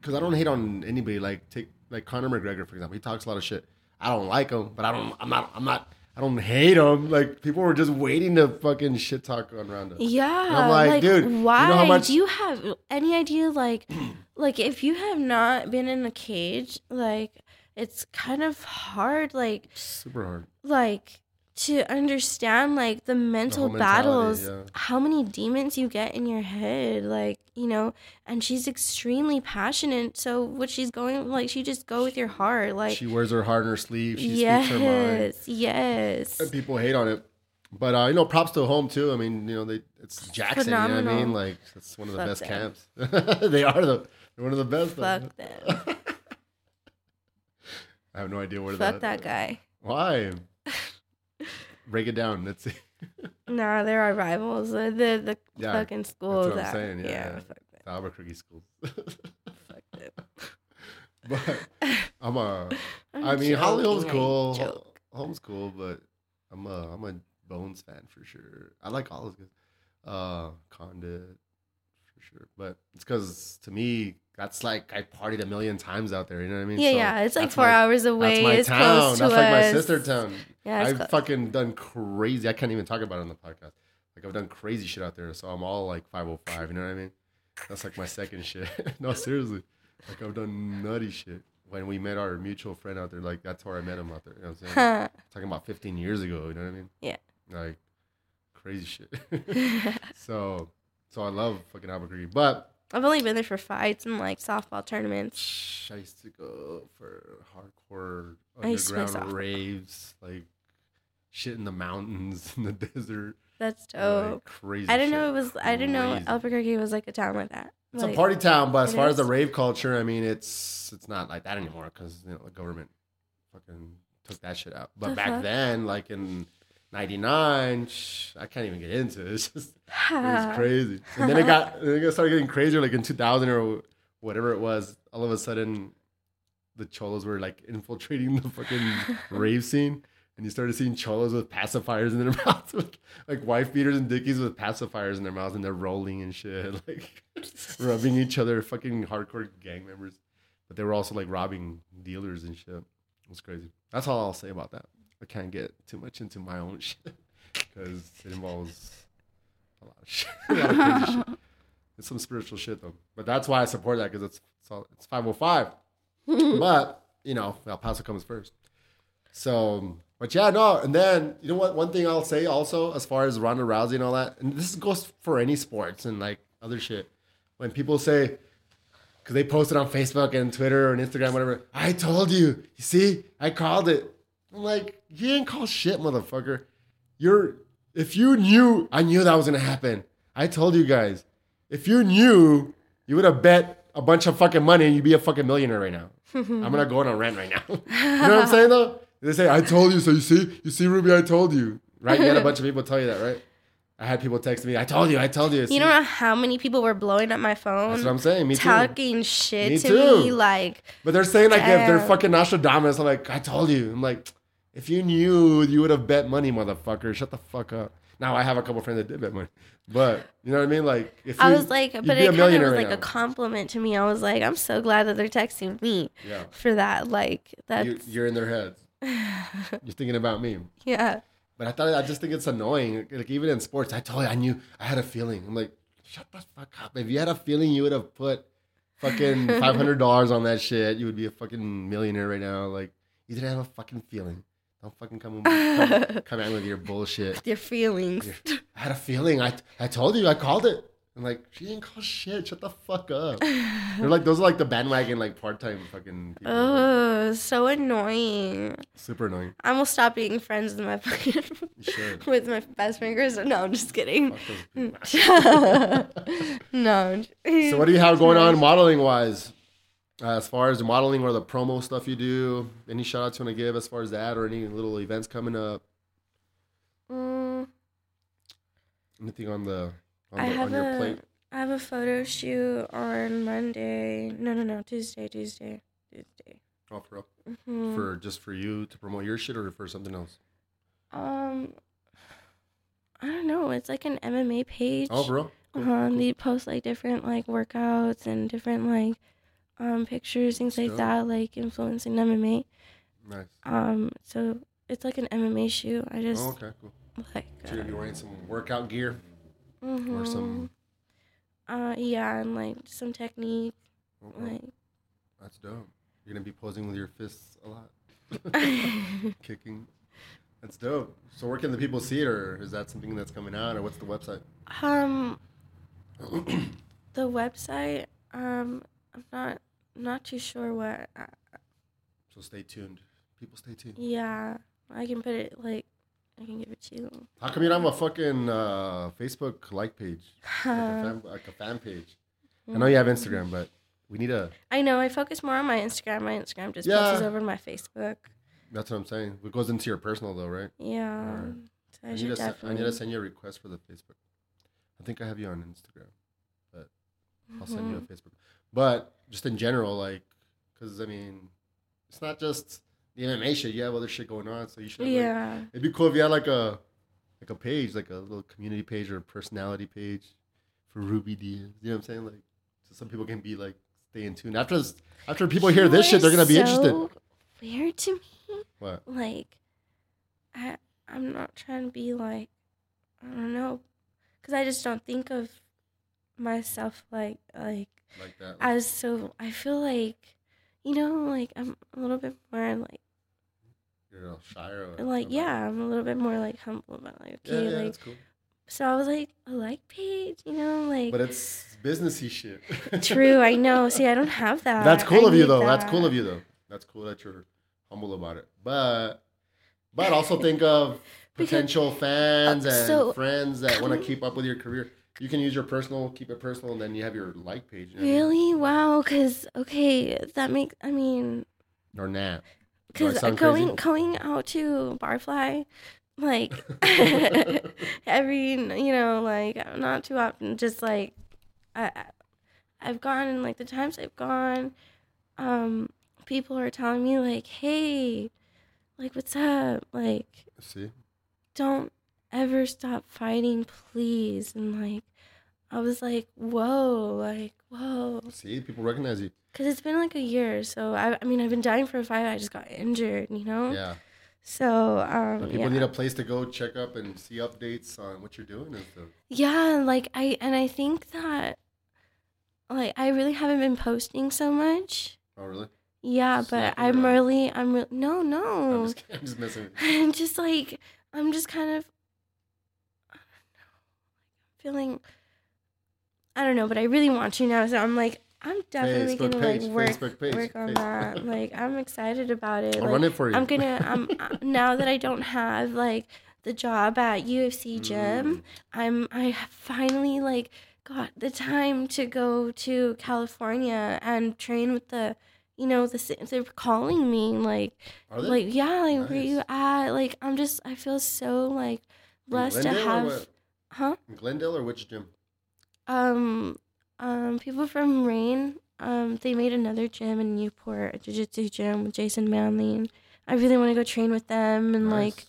because I don't hate on anybody. Like take like Conor McGregor for example. He talks a lot of shit. I don't like him, but I don't. I'm not. I'm not. I don't hate him. Like people were just waiting to fucking shit talk on Ronda. Yeah, I'm like, dude, you know why how much- do you have any idea? Like, <clears throat> like if you have not been in a cage, like it's kind of hard, like, Super hard. like to understand like the mental mentality, battles, yeah. how many demons you get in your head, like you know. And she's extremely passionate, so what she's going like, she just go with your heart, like she wears her heart in her sleeve. She speaks her mind. yes, yes. And people hate on it. But uh, you know, props to Holm too. I mean, you know, they it's Jackson. You know what I mean? Like it's one of the Fuck best them. camps. <laughs> they are the they're one of the best. though. Fuck them. I have no idea where Fuck that guy. Why? <laughs> Break it down. Let's see. <laughs> Nah, they're our rivals. The the, the Yeah, fucking schools. what I'm saying, yeah, yeah. fuck them. The Albuquerque schools. <laughs> Fuck them. but I'm a. I'm I mean, Holly I cool. Holm's cool, but I'm a I'm a Bones fan for sure. I like all his guys. Uh, Condit sure, but it's because to me that's like I partied a million times out there. You know what I mean? Yeah, So yeah. It's like four my- hours away. That's my it's town. close to That's like my sister town. Yeah, I've close. fucking done crazy. I can't even talk about it on the podcast. Like I've done crazy shit out there, so I'm all like 505. You know what I mean? That's like my second shit. <laughs> no, seriously. Like I've done nutty shit. When we met our mutual friend out there, like that's where I met him out there. You know what I'm saying? Talking about 15 years ago. You know what I mean? Yeah. Like crazy shit. <laughs> so, so I love fucking Albuquerque, but I've only been there for fights and like softball tournaments. Shh, I used to go for hardcore I used to play underground softball. raves, like shit in the mountains <laughs> in the desert. That's like, dope. crazy. I didn't know it was. I didn't know Crazy. Albuquerque was like a town like that. It's Like, a party town, but as it far as the is. rave culture, I mean, it's it's not like that anymore because you know the government fucking took that shit out. But The back fuck? then, like in '99, I can't even get into it. <laughs> It's just it was <laughs> crazy. And then it got <laughs> then it started getting crazier, like in 2000 or whatever it was. All of a sudden, the cholos were like infiltrating the fucking rave scene, and you started seeing cholos with pacifiers in their mouths, like, like wife beaters and dickies with pacifiers in their mouths, and they're rolling and shit, like rubbing each other, fucking hardcore gang members. But they were also like robbing dealers and shit. It was crazy. That's all I'll say about that. I can't get too much into my own <laughs> shit because it involves a lot of shit. <laughs> lot of shit. It's some spiritual shit though. But that's why I support that because it's it's, all, it's 505. <laughs> but you know, El Paso comes first. So, but yeah, no. And then you know what? One thing I'll say also, as far as Ronda Rousey and all that, and this goes for any sports and like other shit. When people say, because they post it on Facebook and Twitter and Instagram, whatever. I told you. You see, I called it. I'm like, you ain't call shit, motherfucker. You're. If you knew, I knew that was gonna happen. I told you guys. If you knew, you would have bet a bunch of fucking money and you'd be a fucking millionaire right now. <laughs> I'm gonna go on a rant right now. <laughs> you know what I'm saying though? They say, I told you, so you see, you see, Ruby, I told you. Right? You had a bunch of people tell you that, right? I had people text me, I told you, I told you. You don't know how many people were blowing up my phone, That's what I'm saying. Me too. talking shit Me to too. me, like But they're saying like if they're Damn. fucking Nostradamus, I'm like, I told you. I'm like, if you knew, you would have bet money, motherfucker. Shut the fuck up. Now I have a couple friends that did bet money, but you know what I mean. Like, if I you- was like, but it a kind of millionaire was like a compliment to me. I was like, I'm so glad that they're texting me yeah, for that. Like that's you, you're in their heads. <laughs> You're thinking about me. yeah. But I thought I just think it's annoying. Like even in sports, I told you I knew I had a feeling. I'm like, shut the fuck up. If you had a feeling, you would have put fucking <laughs> five hundred dollars on that shit. You would be a fucking millionaire right now. Like you didn't have a fucking feeling. Don't fucking come come, <laughs> come at me with your bullshit. Your feelings. I had a feeling. I I told you. I called it. I'm like, she didn't call shit. Shut the fuck up. They're like those are like the bandwagon like part time fucking people. Oh, so annoying. super annoying. I almost stopped being friends with my fucking <laughs> with my best fingers. No, I'm just kidding. <laughs> No. So what do you have going on modeling wise? Uh, as far as the modeling or the promo stuff you do, any shout outs you want to give as far as that or any little events coming up? Mm, Anything on the on, I the, have on your a plate? I have a photo shoot on Monday. No, no, no, Tuesday, Tuesday, Tuesday. Oh, for real? Mhm. For just for you to promote your shit or for something else? um, I don't know. It's like an MMA page. Oh, bro. Cool, Uh-huh. cool. They post like different like workouts and different like um pictures, things like that, like influencing MMA. Nice. Um, so it's like an MMA shoot. I just Oh, okay, cool. <laughs> like So you're gonna be wearing some workout gear or mhm. some. uh yeah, and like some technique, Okay. like That's dope. You're gonna be posing with your fists a lot, <laughs> <laughs> kicking. That's dope. So where can the people see it, or is that something that's coming out, or what's the website? um <coughs> the website um I'm not not too sure what so stay tuned. People, stay tuned. yeah I can put it like I can give it to you. How come you don't have a fucking uh, Facebook like page, like a, fan, like a fan page? I know you have Instagram, but we need a. I know. I focus more on my Instagram. My Instagram just Yeah. passes over to my Facebook. That's what I'm saying. It goes into your personal though, right? Yeah. So I, I need, to I need to send you a request for the Facebook. I think I have you on Instagram. But I'll send you a Mhm. Facebook. But just in general, like, because I mean, it's not just the MMA shit. You have other shit going on, so you should. Have, like- Yeah. it'd be cool if you had like a like a page, like a little community page or a personality page for Ruby Diaz. You know what I'm saying? Like, so some people can be like stay in tune. After this- after people hear this shit, they're gonna be interested. Weird to me. What? Like, I I'm not trying to be like, I don't know, because I just don't think of myself like like Like that? as so. I feel like, you know, like I'm a little bit more like You're a little shy or what? like yeah, I'm a little bit more like humble about like Yeah, okay yeah, like that's cool. so I was like a like page, you know, like But it's businessy shit. <laughs> true. I know. See, I don't have that. That's cool I of you though. That's cool of you though. That's cool that you're humble about it. But but also think of Because- potential fans uh, and so- friends that want to keep up with your career. You can use your personal, keep it personal, and then you have your like page. you know what I mean? Really? Wow. Because okay, that makes. I mean, Or not. Because going crazy? going out to Barfly, like <laughs> <laughs> every you know like not too often, just like I I- I've gone and like the times I've gone, um, people are telling me like, hey, like what's up, like See? Don't ever stop fighting, please. And like, I was like, whoa, like, whoa. See? People recognize you. Because it's been like a year. So, I, I mean, I've been dying for a fight. I just got injured, you know? Yeah. So, um, people yeah. need a place to go check up and see updates on what you're doing and stuff. yeah, like, I, and I think that, like, I really haven't been posting so much. Oh, really? Yeah, but I'm around. really, I'm really, no, no. I'm just. I'm just messing. <laughs> I'm just like I'm just kind of I don't know, feeling I don't know, but I really want to now, so I'm like I'm definitely Facebook gonna page, like work page. work on face- that. <laughs> Like I'm excited about it. I'll Like, run it for you. I'm gonna <laughs> I'm uh, now that I don't have like the job at UFC Mm. gym, I'm I finally like got the time to go to California and train with the you know the they're calling me like like yeah like where you at? Like i'm just i feel so like blessed to have huh? In Glendale or which gym? um um people from Reign um they made another gym in newport a jiu-jitsu gym with jason manley and i really want to go train with them and like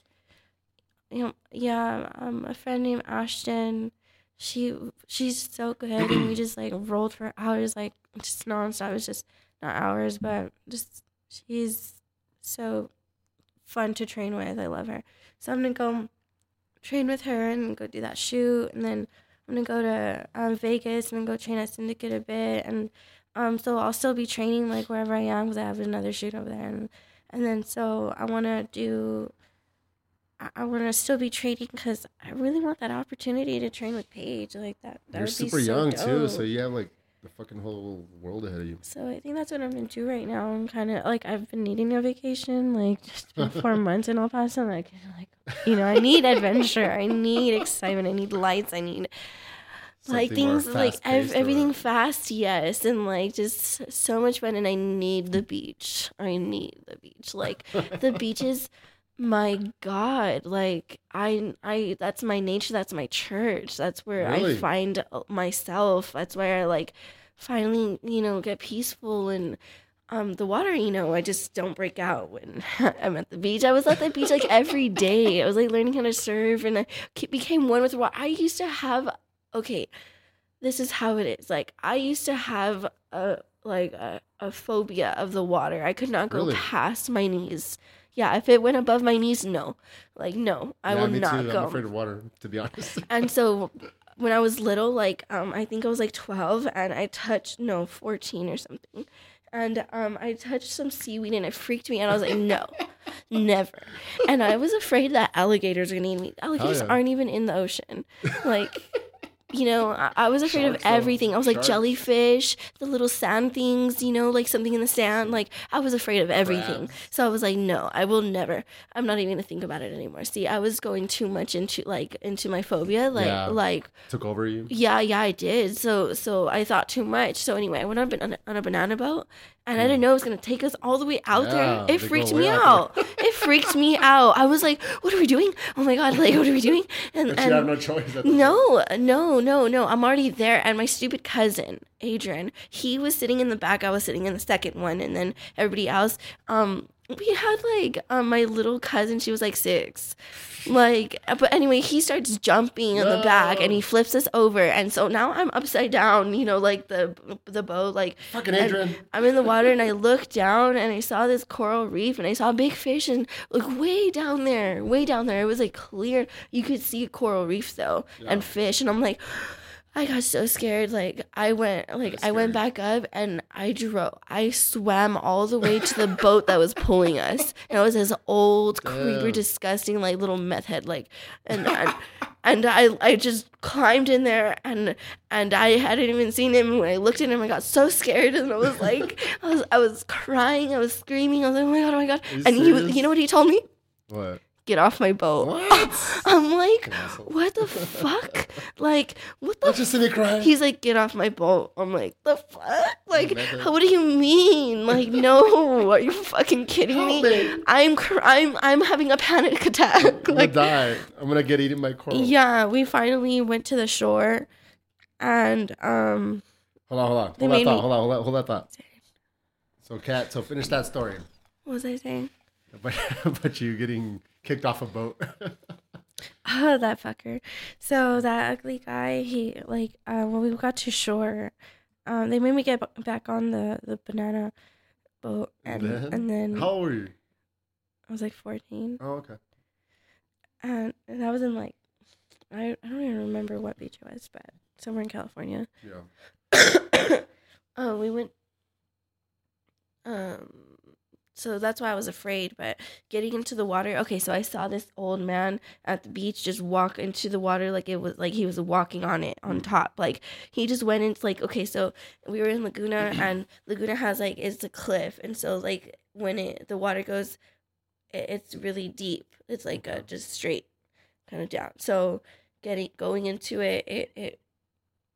you know yeah um a friend named ashton she she's so good and we just like rolled for hours like just nonstop. It was just not hours but just she's so fun to train with. I love her. So i'm gonna go train with her and go do that shoot. And then i'm gonna go to um, vegas and go train at syndicate a bit. And um so i'll still be training like wherever i am because i have another shoot over there. And and then so i want to do I- I want to still be training because I really want that opportunity to train with Paige. Like that. that You're super so young too, so you have like the fucking whole world ahead of you. So I think that's what I'm gonna do right now. I'm kind of like I've been needing a vacation, like just been <laughs> four months in El Paso. Like, like you know, I need adventure. I need excitement. I need lights. I need like Something more things like ev- or everything fast, yes, and like just so much fun. And I need the beach. I need the beach. Like the beach is my god like i i that's my nature that's my church that's where Really? i find uh, myself that's where i like finally you know get peaceful and um the water you know i just don't break out when <laughs> i'm at the beach i was at the beach like every day i was like learning how to surf and i became one with the water i used to have okay this is how it is like i used to have a like a, a phobia of the water i could not go Really? past my knees yeah if it went above my knees no like no i Yeah, will me not too. go I'm afraid of water, to be <laughs> honest. and so when I was little, like um, I think I was like twelve, and I touched no fourteen or something, and um, I touched some seaweed, and it freaked me, and I was like, no, <laughs> never, and I was afraid that alligators are gonna eat me. Alligators yeah. aren't even in the ocean, like. You know, I, I was afraid Sharks, of though. everything. I was like Sharks. jellyfish, the little sand things, you know, like something in the sand. Like I was afraid of everything. Crabs. So I was like, no, I will never. I'm not even gonna think about it anymore. See, I was going too much into like into my phobia, like Yeah. like Took over you. yeah, yeah, I did. So, so I thought too much. So anyway, I went on, on a banana boat, and I didn't know it was gonna take us all the way out Yeah, there. It freaked me out out. it freaked me <laughs> out. I was like, "What are we doing? Oh my god! Like, what are we doing?" And But you have no choice. no, no, no, no. I'm already there, and my stupid cousin Adrian, he was sitting in the back. I was sitting in the second one, and then everybody else. Um, we had like um, my little cousin. She was like six, like. But anyway, he starts jumping in the back, and he flips us over, and so now I'm upside down. You know, like the the boat, like Fucking Adrian. I'm in the water and I <laughs> look down and I saw this coral reef and I saw a big fish and like way down there, way down there. It was like clear. You could see a coral reef though and fish and I'm like I got so scared. Like I went like I went back up and I drove I swam all the way to the boat that was pulling us. And it was this old creeper Damn. disgusting like little meth head like and and, and I I just climbed in there and and I hadn't even seen him. And when I looked at him, I got so scared, and I was like, I was, I was crying, I was screaming, I was like, oh my god, oh my god! And he was, you know what he told me? What? Get off my boat. What? <laughs> I'm like, what the fuck? Like, what the? You see me crying? He's like, get off my boat. I'm like, the fuck? Like, what do you mean? Like, <laughs> no, are you fucking kidding Help me? me. I'm, cr- I'm, I'm having a panic <laughs> attack. I'm gonna like, die. I'm gonna get eaten by coral. yeah, we finally went to the shore, and um. Hold on, hold on. Hold that thought. me- Hold on, hold on, hold that thought. So, Kat, so finish that story. What was I saying? About, about <laughs> you getting kicked off a boat. <laughs> Oh, that fucker. So that ugly guy, he like uh, when we got to shore, um, they made me get b- back on the the banana boat, and Then? and then How old were you? I was like fourteen. Oh, okay. and, and that was in like I I don't even remember what beach it was, but somewhere in California. Yeah. <coughs> oh, we went. Um, so that's why I was afraid. But getting into the water, okay. So I saw this old man at the beach just walk into the water like it was like he was walking on it on top. Like he just went into like okay. So we were in Laguna, <clears throat> and Laguna has like it's a cliff, and so like when it the water goes, it, it's really deep. It's like uh, just straight, kind of down. So getting going into it, it it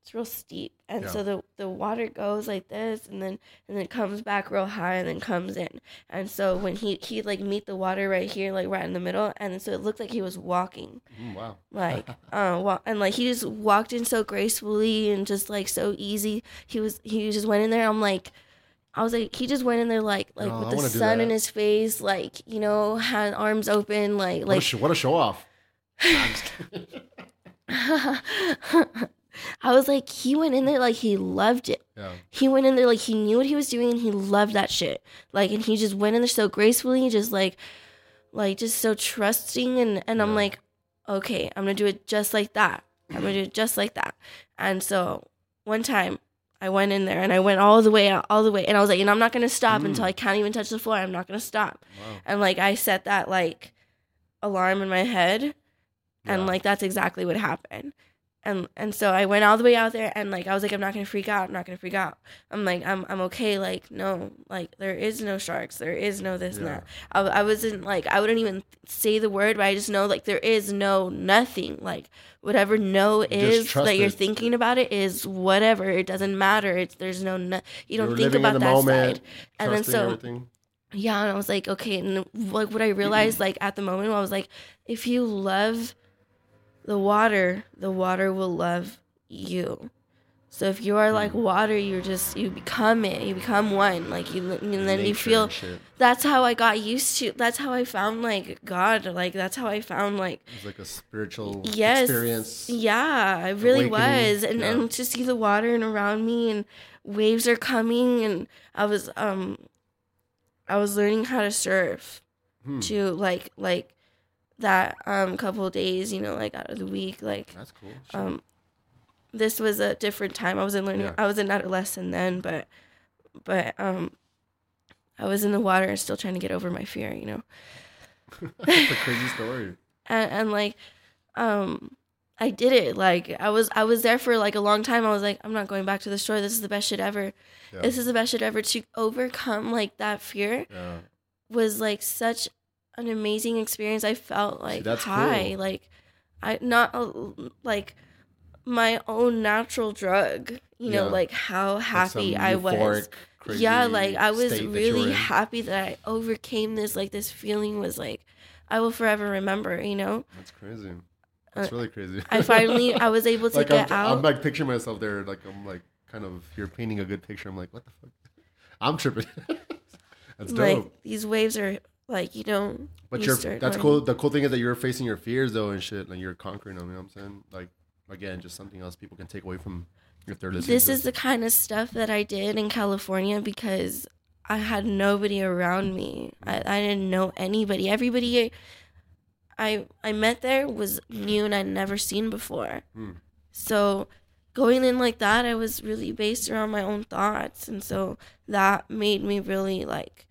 it's real steep and Yeah. so the the water goes like this and then and then comes back real high and then comes in and so when he he like meet the water right here like right in the middle and so it looked like he was walking Mm, wow. <laughs> like uh wa- and like he just walked in so gracefully and just like so easy he was he just went in there i'm like I was like, he just went in there like, like Oh, with the sun in his face, like you know, had arms open, like What, a like sh- what a show off. <laughs> <laughs> I'm just kidding. I was like, he went in there like he loved it. yeah. He went in there like he knew what he was doing and he loved that shit. Like, and he just went in there so gracefully, just like, like just so trusting. And and I'm like, okay, I'm gonna do it just like that. I'm gonna do it just like that. And so one time. I went in there and I went all the way out, all the way, and I was like, and I'm not gonna stop Mm. until I can't even touch the floor. I'm not gonna stop. Wow. And like I set that like alarm in my head, and like that's exactly what happened and and so i went all the way out there and like i was like i'm not gonna freak out i'm not gonna freak out. I'm like i'm, I'm okay like no like there is no sharks there is no this and that. I, I wasn't like i wouldn't even say the word but i just know like there is no nothing. Like whatever no is that you're thinking about it is whatever. It doesn't matter. It's there's no no you don't were think about that moment, side and then so everything. yeah, and I was like, okay, and like what I realized like at the moment, I was like, if you love the water, the water will love you. So if you are like water, you're just you become it. You become one. Like you, and then you feel. That's how I got used to. That's how I found like God. Like that's how I found like It was like a spiritual yes, experience. Yeah, it really Awakening, was. And yeah. and to see the water and around me and waves are coming and I was um I was learning how to surf Hmm. to like like that um couple days, you know, like out of the week. Like That's cool. Shit. um this was a different time. I was in learning Yeah. I was an adolescent then, but but um I was in the water and still trying to get over my fear, you know. <laughs> That's a crazy story. <laughs> and, and like um i did it like i was i was there for like a long time i was like i'm not going back to the store this is the best shit ever Yeah. this is the best shit ever to overcome like that fear yeah. was like such an amazing experience i felt like that's high cool. like i not uh, like my own natural drug you know Yeah. like how Like happy some i was yeah like i was state that really happy that i overcame this like this feeling was like i will forever remember you know That's crazy. That's really crazy. Uh, i finally i was <laughs> able to like get I'm, out I'm like picturing myself there. Like I'm like kind of you're painting a good picture. I'm like, what the fuck? <laughs> I'm tripping. <laughs> That's dope. like these waves are like you don't know but you you're start that's cool. The cool thing is that you're facing your fears though and shit. Like you're conquering them. You know what I'm saying? Like again, just something else people can take away from if they're listening. this is the kind of stuff that i did in california because i had nobody around me i, I didn't know anybody everybody I, I met there was new and i'd never seen before Hmm. so going in like that i was really based around my own thoughts and so that made me really like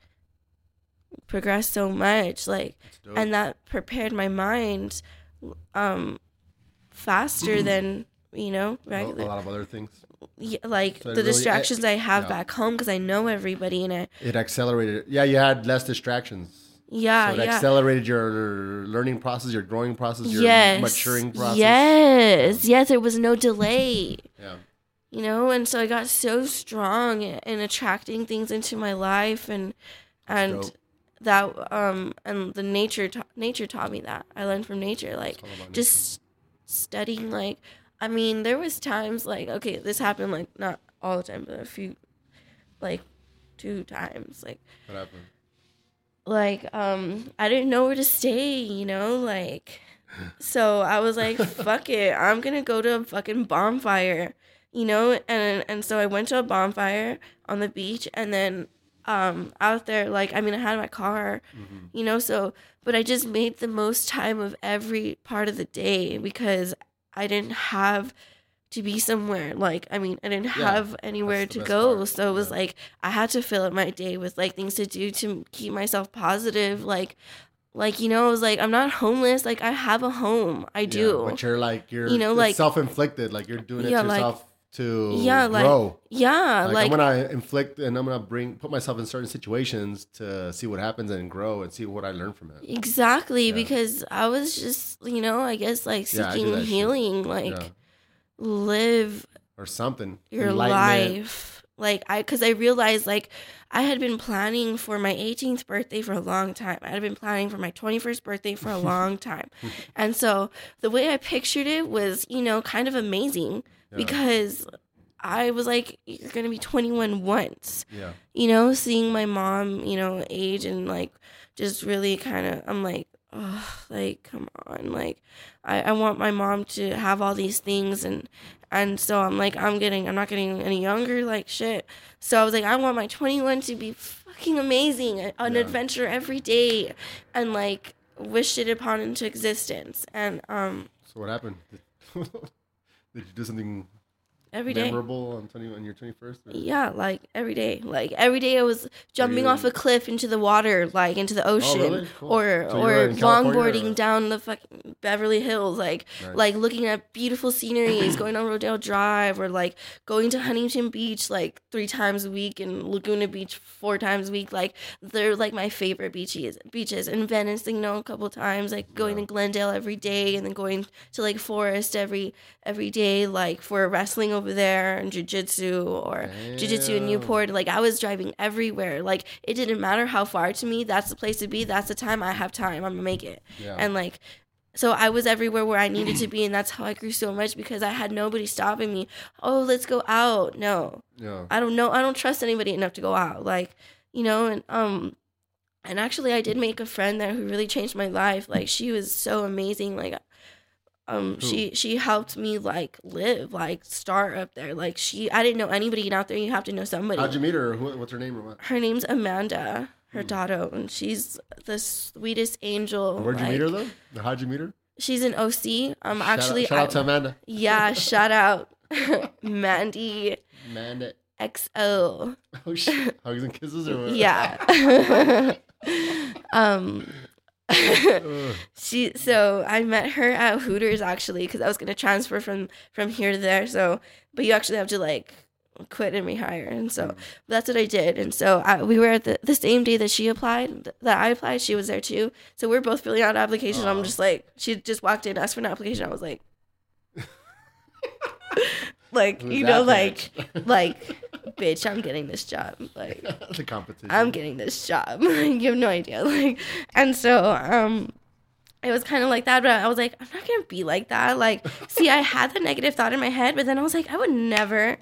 progress so much like and that prepared my mind um faster than you know a, a lot of other things. yeah, like So the really- distractions I have yeah. back home because I know everybody and it It accelerated. Yeah, you had less distractions. yeah so it yeah accelerated your learning process, your growing process, your yes maturing process. yes yes there was no delay <laughs> Yeah. you know and so I got so strong in attracting things into my life and and. That um and the nature ta- nature taught me that I learned from nature like just studying like i mean there was times like okay this happened like not all the time but a few like two times like what happened? like um i didn't know where to stay you know like <laughs> so i was like fuck it i'm gonna go to a fucking bonfire you know and and so i went to a bonfire on the beach and then um out there like i mean i had my car Mhm. you know so but i just made the most time of every part of the day because i didn't have to be somewhere like i mean i didn't Yeah, have anywhere to go part, so it was yeah. like i had to fill up my day with like things to do to keep myself positive like like you know i was like i'm not homeless like i have a home i Yeah, do but you're like you're You know, like- self-inflicted. Like you're doing it Yeah, to like- yourself to Yeah, like- grow. yeah Like, like, I'm gonna inflict and I'm gonna bring put myself in certain situations to see what happens and grow and see what I learn from it. exactly Yeah. because i was just you know i guess like Yeah, seeking shit. healing like yeah. live Or something. your life like i because i realized like i had been planning for my 18th birthday for a long time i had been planning for my 21st birthday for a <laughs> long time and so the way i pictured it was you know kind of amazing Yeah. because i was like you're gonna be 21 once Yeah. you know seeing my mom you know age and like just really kind of i'm like oh like come on like I, I want my mom to have all these things and and so i'm like i'm getting i'm not getting any younger like shit so i was like i want my 21 to be fucking amazing an Yeah. adventure every day and like wish it upon into existence and um So what happened? <laughs> Did you do something every day memorable on twenty on your twenty first? yeah like every day like every day i was jumping off a cliff into the water like into the oh, ocean Oh, really? Cool. or So or longboarding or- down the fucking Beverly Hills, like Nice. like looking at beautiful sceneries, <clears throat> going on Rodeo Drive, or like going to Huntington Beach like three times a week and Laguna Beach four times a week. Like they're like my favorite beaches. Beaches in Venice, you know, a couple times. Like going Yeah. to Glendale every day, and then going to like Forest every every day, like for a wrestling over there and jujitsu or jujitsu in Newport. Like I was driving everywhere. Like it didn't matter how far to me. That's the place to be. That's the time I have time. I'm gonna make it. Yeah. And like, so I was everywhere where I needed to be, and that's how I grew so much because I had nobody stopping me. Oh, let's go out. No, yeah. I don't know. I don't trust anybody enough to go out. Like, you know, and um, and actually, I did make a friend there who really changed my life. Like, she was so amazing. Like, um, Who? she she helped me like live, like start up there. Like, she I didn't know anybody out there. You have to know somebody. How'd you meet her? What's her name or what? her name's Amanda Hmm. daughter and she's the sweetest angel. Where'd you meet her though? How'd you meet her? She's an OC. Um, Shout out- actually, shout out, to Amanda. yeah, <laughs> shout out <laughs> Mandy mandy XO. Oh shit. Hugs and kisses or what? Yeah. <laughs> um. <laughs> she. So I met her at Hooters actually because I was gonna transfer from from here to there. So, but you actually have to like quit and rehire, and so Mm. that's what I did. And so I, we were at the, the same day that she applied, that I applied. She was there too. So we're both filling out an application. Aw. I'm just like, she just walked in, asked for an application. I was like. <laughs> <laughs> like you know like like bitch i'm getting this job like <laughs> the competition. I'm getting this job. <laughs> you have no idea. Like, and so um, it was kind of like that. But I was like, I'm not gonna be like that. Like, <laughs> see, I had the negative thought in my head, but then I was like, I would never,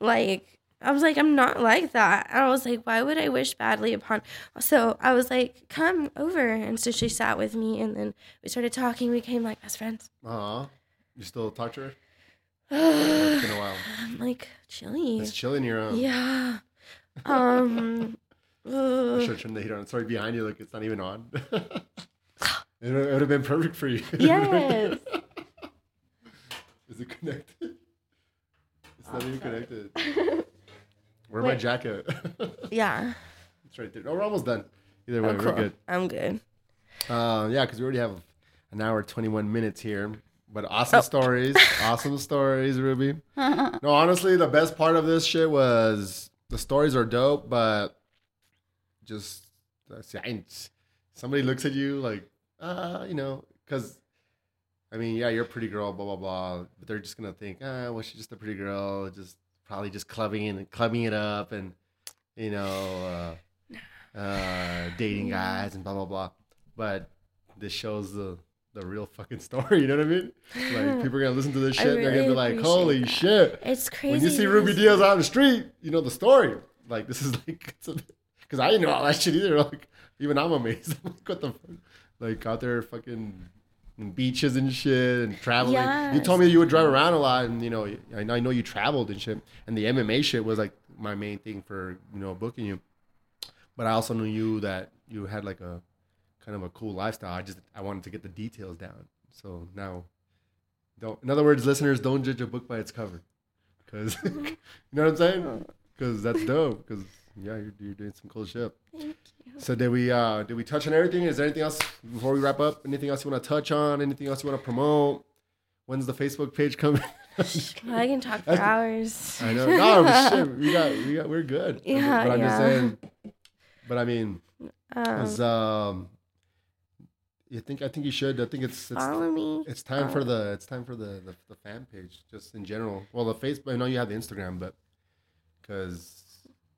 like, I was like, I'm not like that. And I was like, why would I wish badly upon? So I was like, come over, and so she sat with me, and then we started talking. We became like best friends. Aw. You still talk to her? It's been a <sighs> while. I'm like chilly. It's chilling your Huh? Yeah. <laughs> Um. I should turn the heat on. Sorry, behind you. Like it's not even on. <laughs> it would have been perfect for you. <laughs> Yes. Is it connected? It's not even sorry. connected. Where my jacket? yeah. it's right there. Oh, we're almost done. Either way, Oh, we're good. I'm good. Uh, yeah, because we already have an hour twenty one minutes here. But awesome Oh. stories, <laughs> awesome stories, Ruby. No, honestly, the best part of this shit was the stories are dope, but just somebody looks at you like, uh, you know, because I mean, yeah, you're a pretty girl, blah blah blah, but they're just gonna think, ah, well, she's just a pretty girl, just probably just clubbing and clubbing it up, and you know, uh, uh, dating guys and blah blah blah. But this shows the the real fucking <laughs> story. You know what I mean? Like <laughs> people are gonna listen to this shit, they're gonna be like, holy that. shit It's crazy. when you see Ruby Diaz out on the street, you know the story. Like this is <laughs> like, because I didn't know all that shit either. Like even I'm amazed. I'm like, what the fuck? Like out there fucking beaches and shit and traveling. You told me you would drive around a lot, and you know, I know you traveled and shit. And the MMA shit was like my main thing for you know booking you. But I also knew you that you had like a kind of a cool lifestyle. I just I wanted to get the details down. So now, don't. In other words, listeners, don't judge a book by its cover, because <laughs> you know what I'm saying. Because that's dope. Because yeah, you're, you're doing some cool shit. Thank you. So did we uh did we touch on everything? Is there anything else before we wrap up? Anything else you want to touch on? Anything else you want to promote? When's the Facebook page coming? <laughs> I can talk <laughs> for That's- hours. I know. No, shit, we got we got we're good. Yeah, but I'm just yeah. saying. But I mean, Um, um, you think I think you should. I think it's it's follow me. it's time for the it's time for the, the the fan page just in general. Well, the Facebook. I know you have the Instagram, but because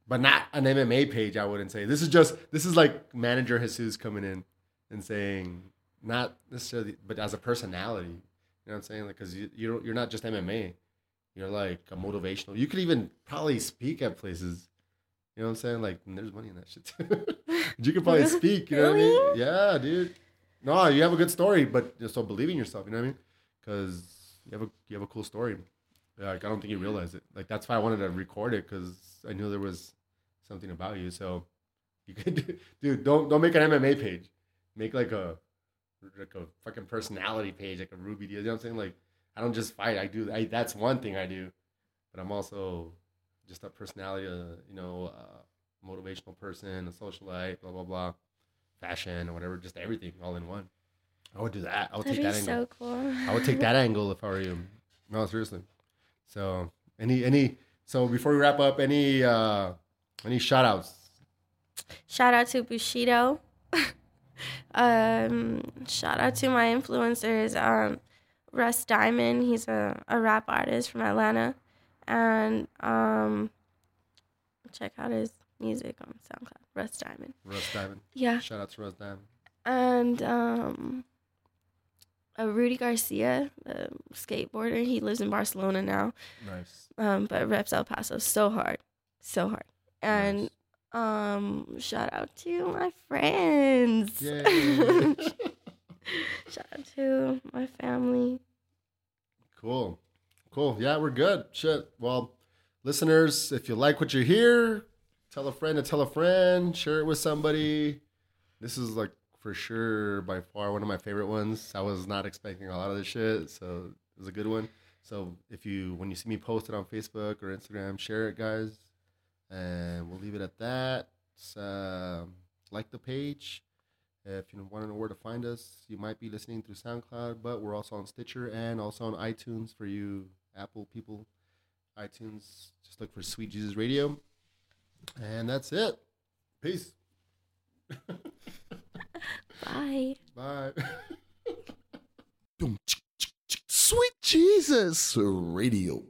but not an MMA page. I wouldn't say this is just this is like manager Jesus coming in and saying not necessarily, but as a personality. You know what I'm saying? Like because you you don't, you're not just MMA. You're like a motivational. You could even probably speak at places. You know what I'm saying? Like there's money in that shit too. <laughs> you could probably <laughs> speak. You know what I mean? Yeah, dude. No, you have a good story, but just so believe in yourself. You know what I mean? Because you have a you have a cool story. Like I don't think you realize it. Like that's why I wanted to record it because I knew there was something about you. So <laughs> you could, dude. Don't don't make an MMA page. Make like a like a fucking personality page, like a Ruby deal. You know what I'm saying? Like I don't just fight. I do. I, that's one thing I do, but I'm also just a personality. Uh, you know, uh, motivational person, a socialite, blah blah blah, fashion or whatever. Just everything all in one. I would do that. I would That'd take that angle. so cool. I would take that <laughs> angle if I were you. No, seriously. So any any so before we wrap up, any uh any shout outs? Shout out to Bushido. <laughs> um, shout out to my influencers. Um, Russ Diamond, he's a, a rap artist from Atlanta. and um, check out his music on SoundCloud, Russ Diamond. Russ Diamond. Yeah, Shout out to Russ Diamond. and um, uh, Rudy Garcia, the skateboarder. He lives in Barcelona now, Nice. um, but reps El Paso so hard, so hard. And Nice. um, shout out to my friends. <laughs> Shout out to my family. Cool. Cool. Yeah, we're good. Shit. Well, listeners, if you like what you hear, tell a friend to tell a friend, share it with somebody. This is like for sure by far one of my favorite ones. I was not expecting a lot of this shit, so it was a good one. So if you when you see me post it on Facebook or Instagram, share it, guys. And we'll leave it at that. Um, like the page. If you want to know where to find us, you might be listening through SoundCloud, but we're also on Stitcher and also on iTunes for you Apple people. iTunes, just look for Sweet Jesus Radio. And that's it. Peace. Bye. Bye. <laughs> Sweet Jesus Radio.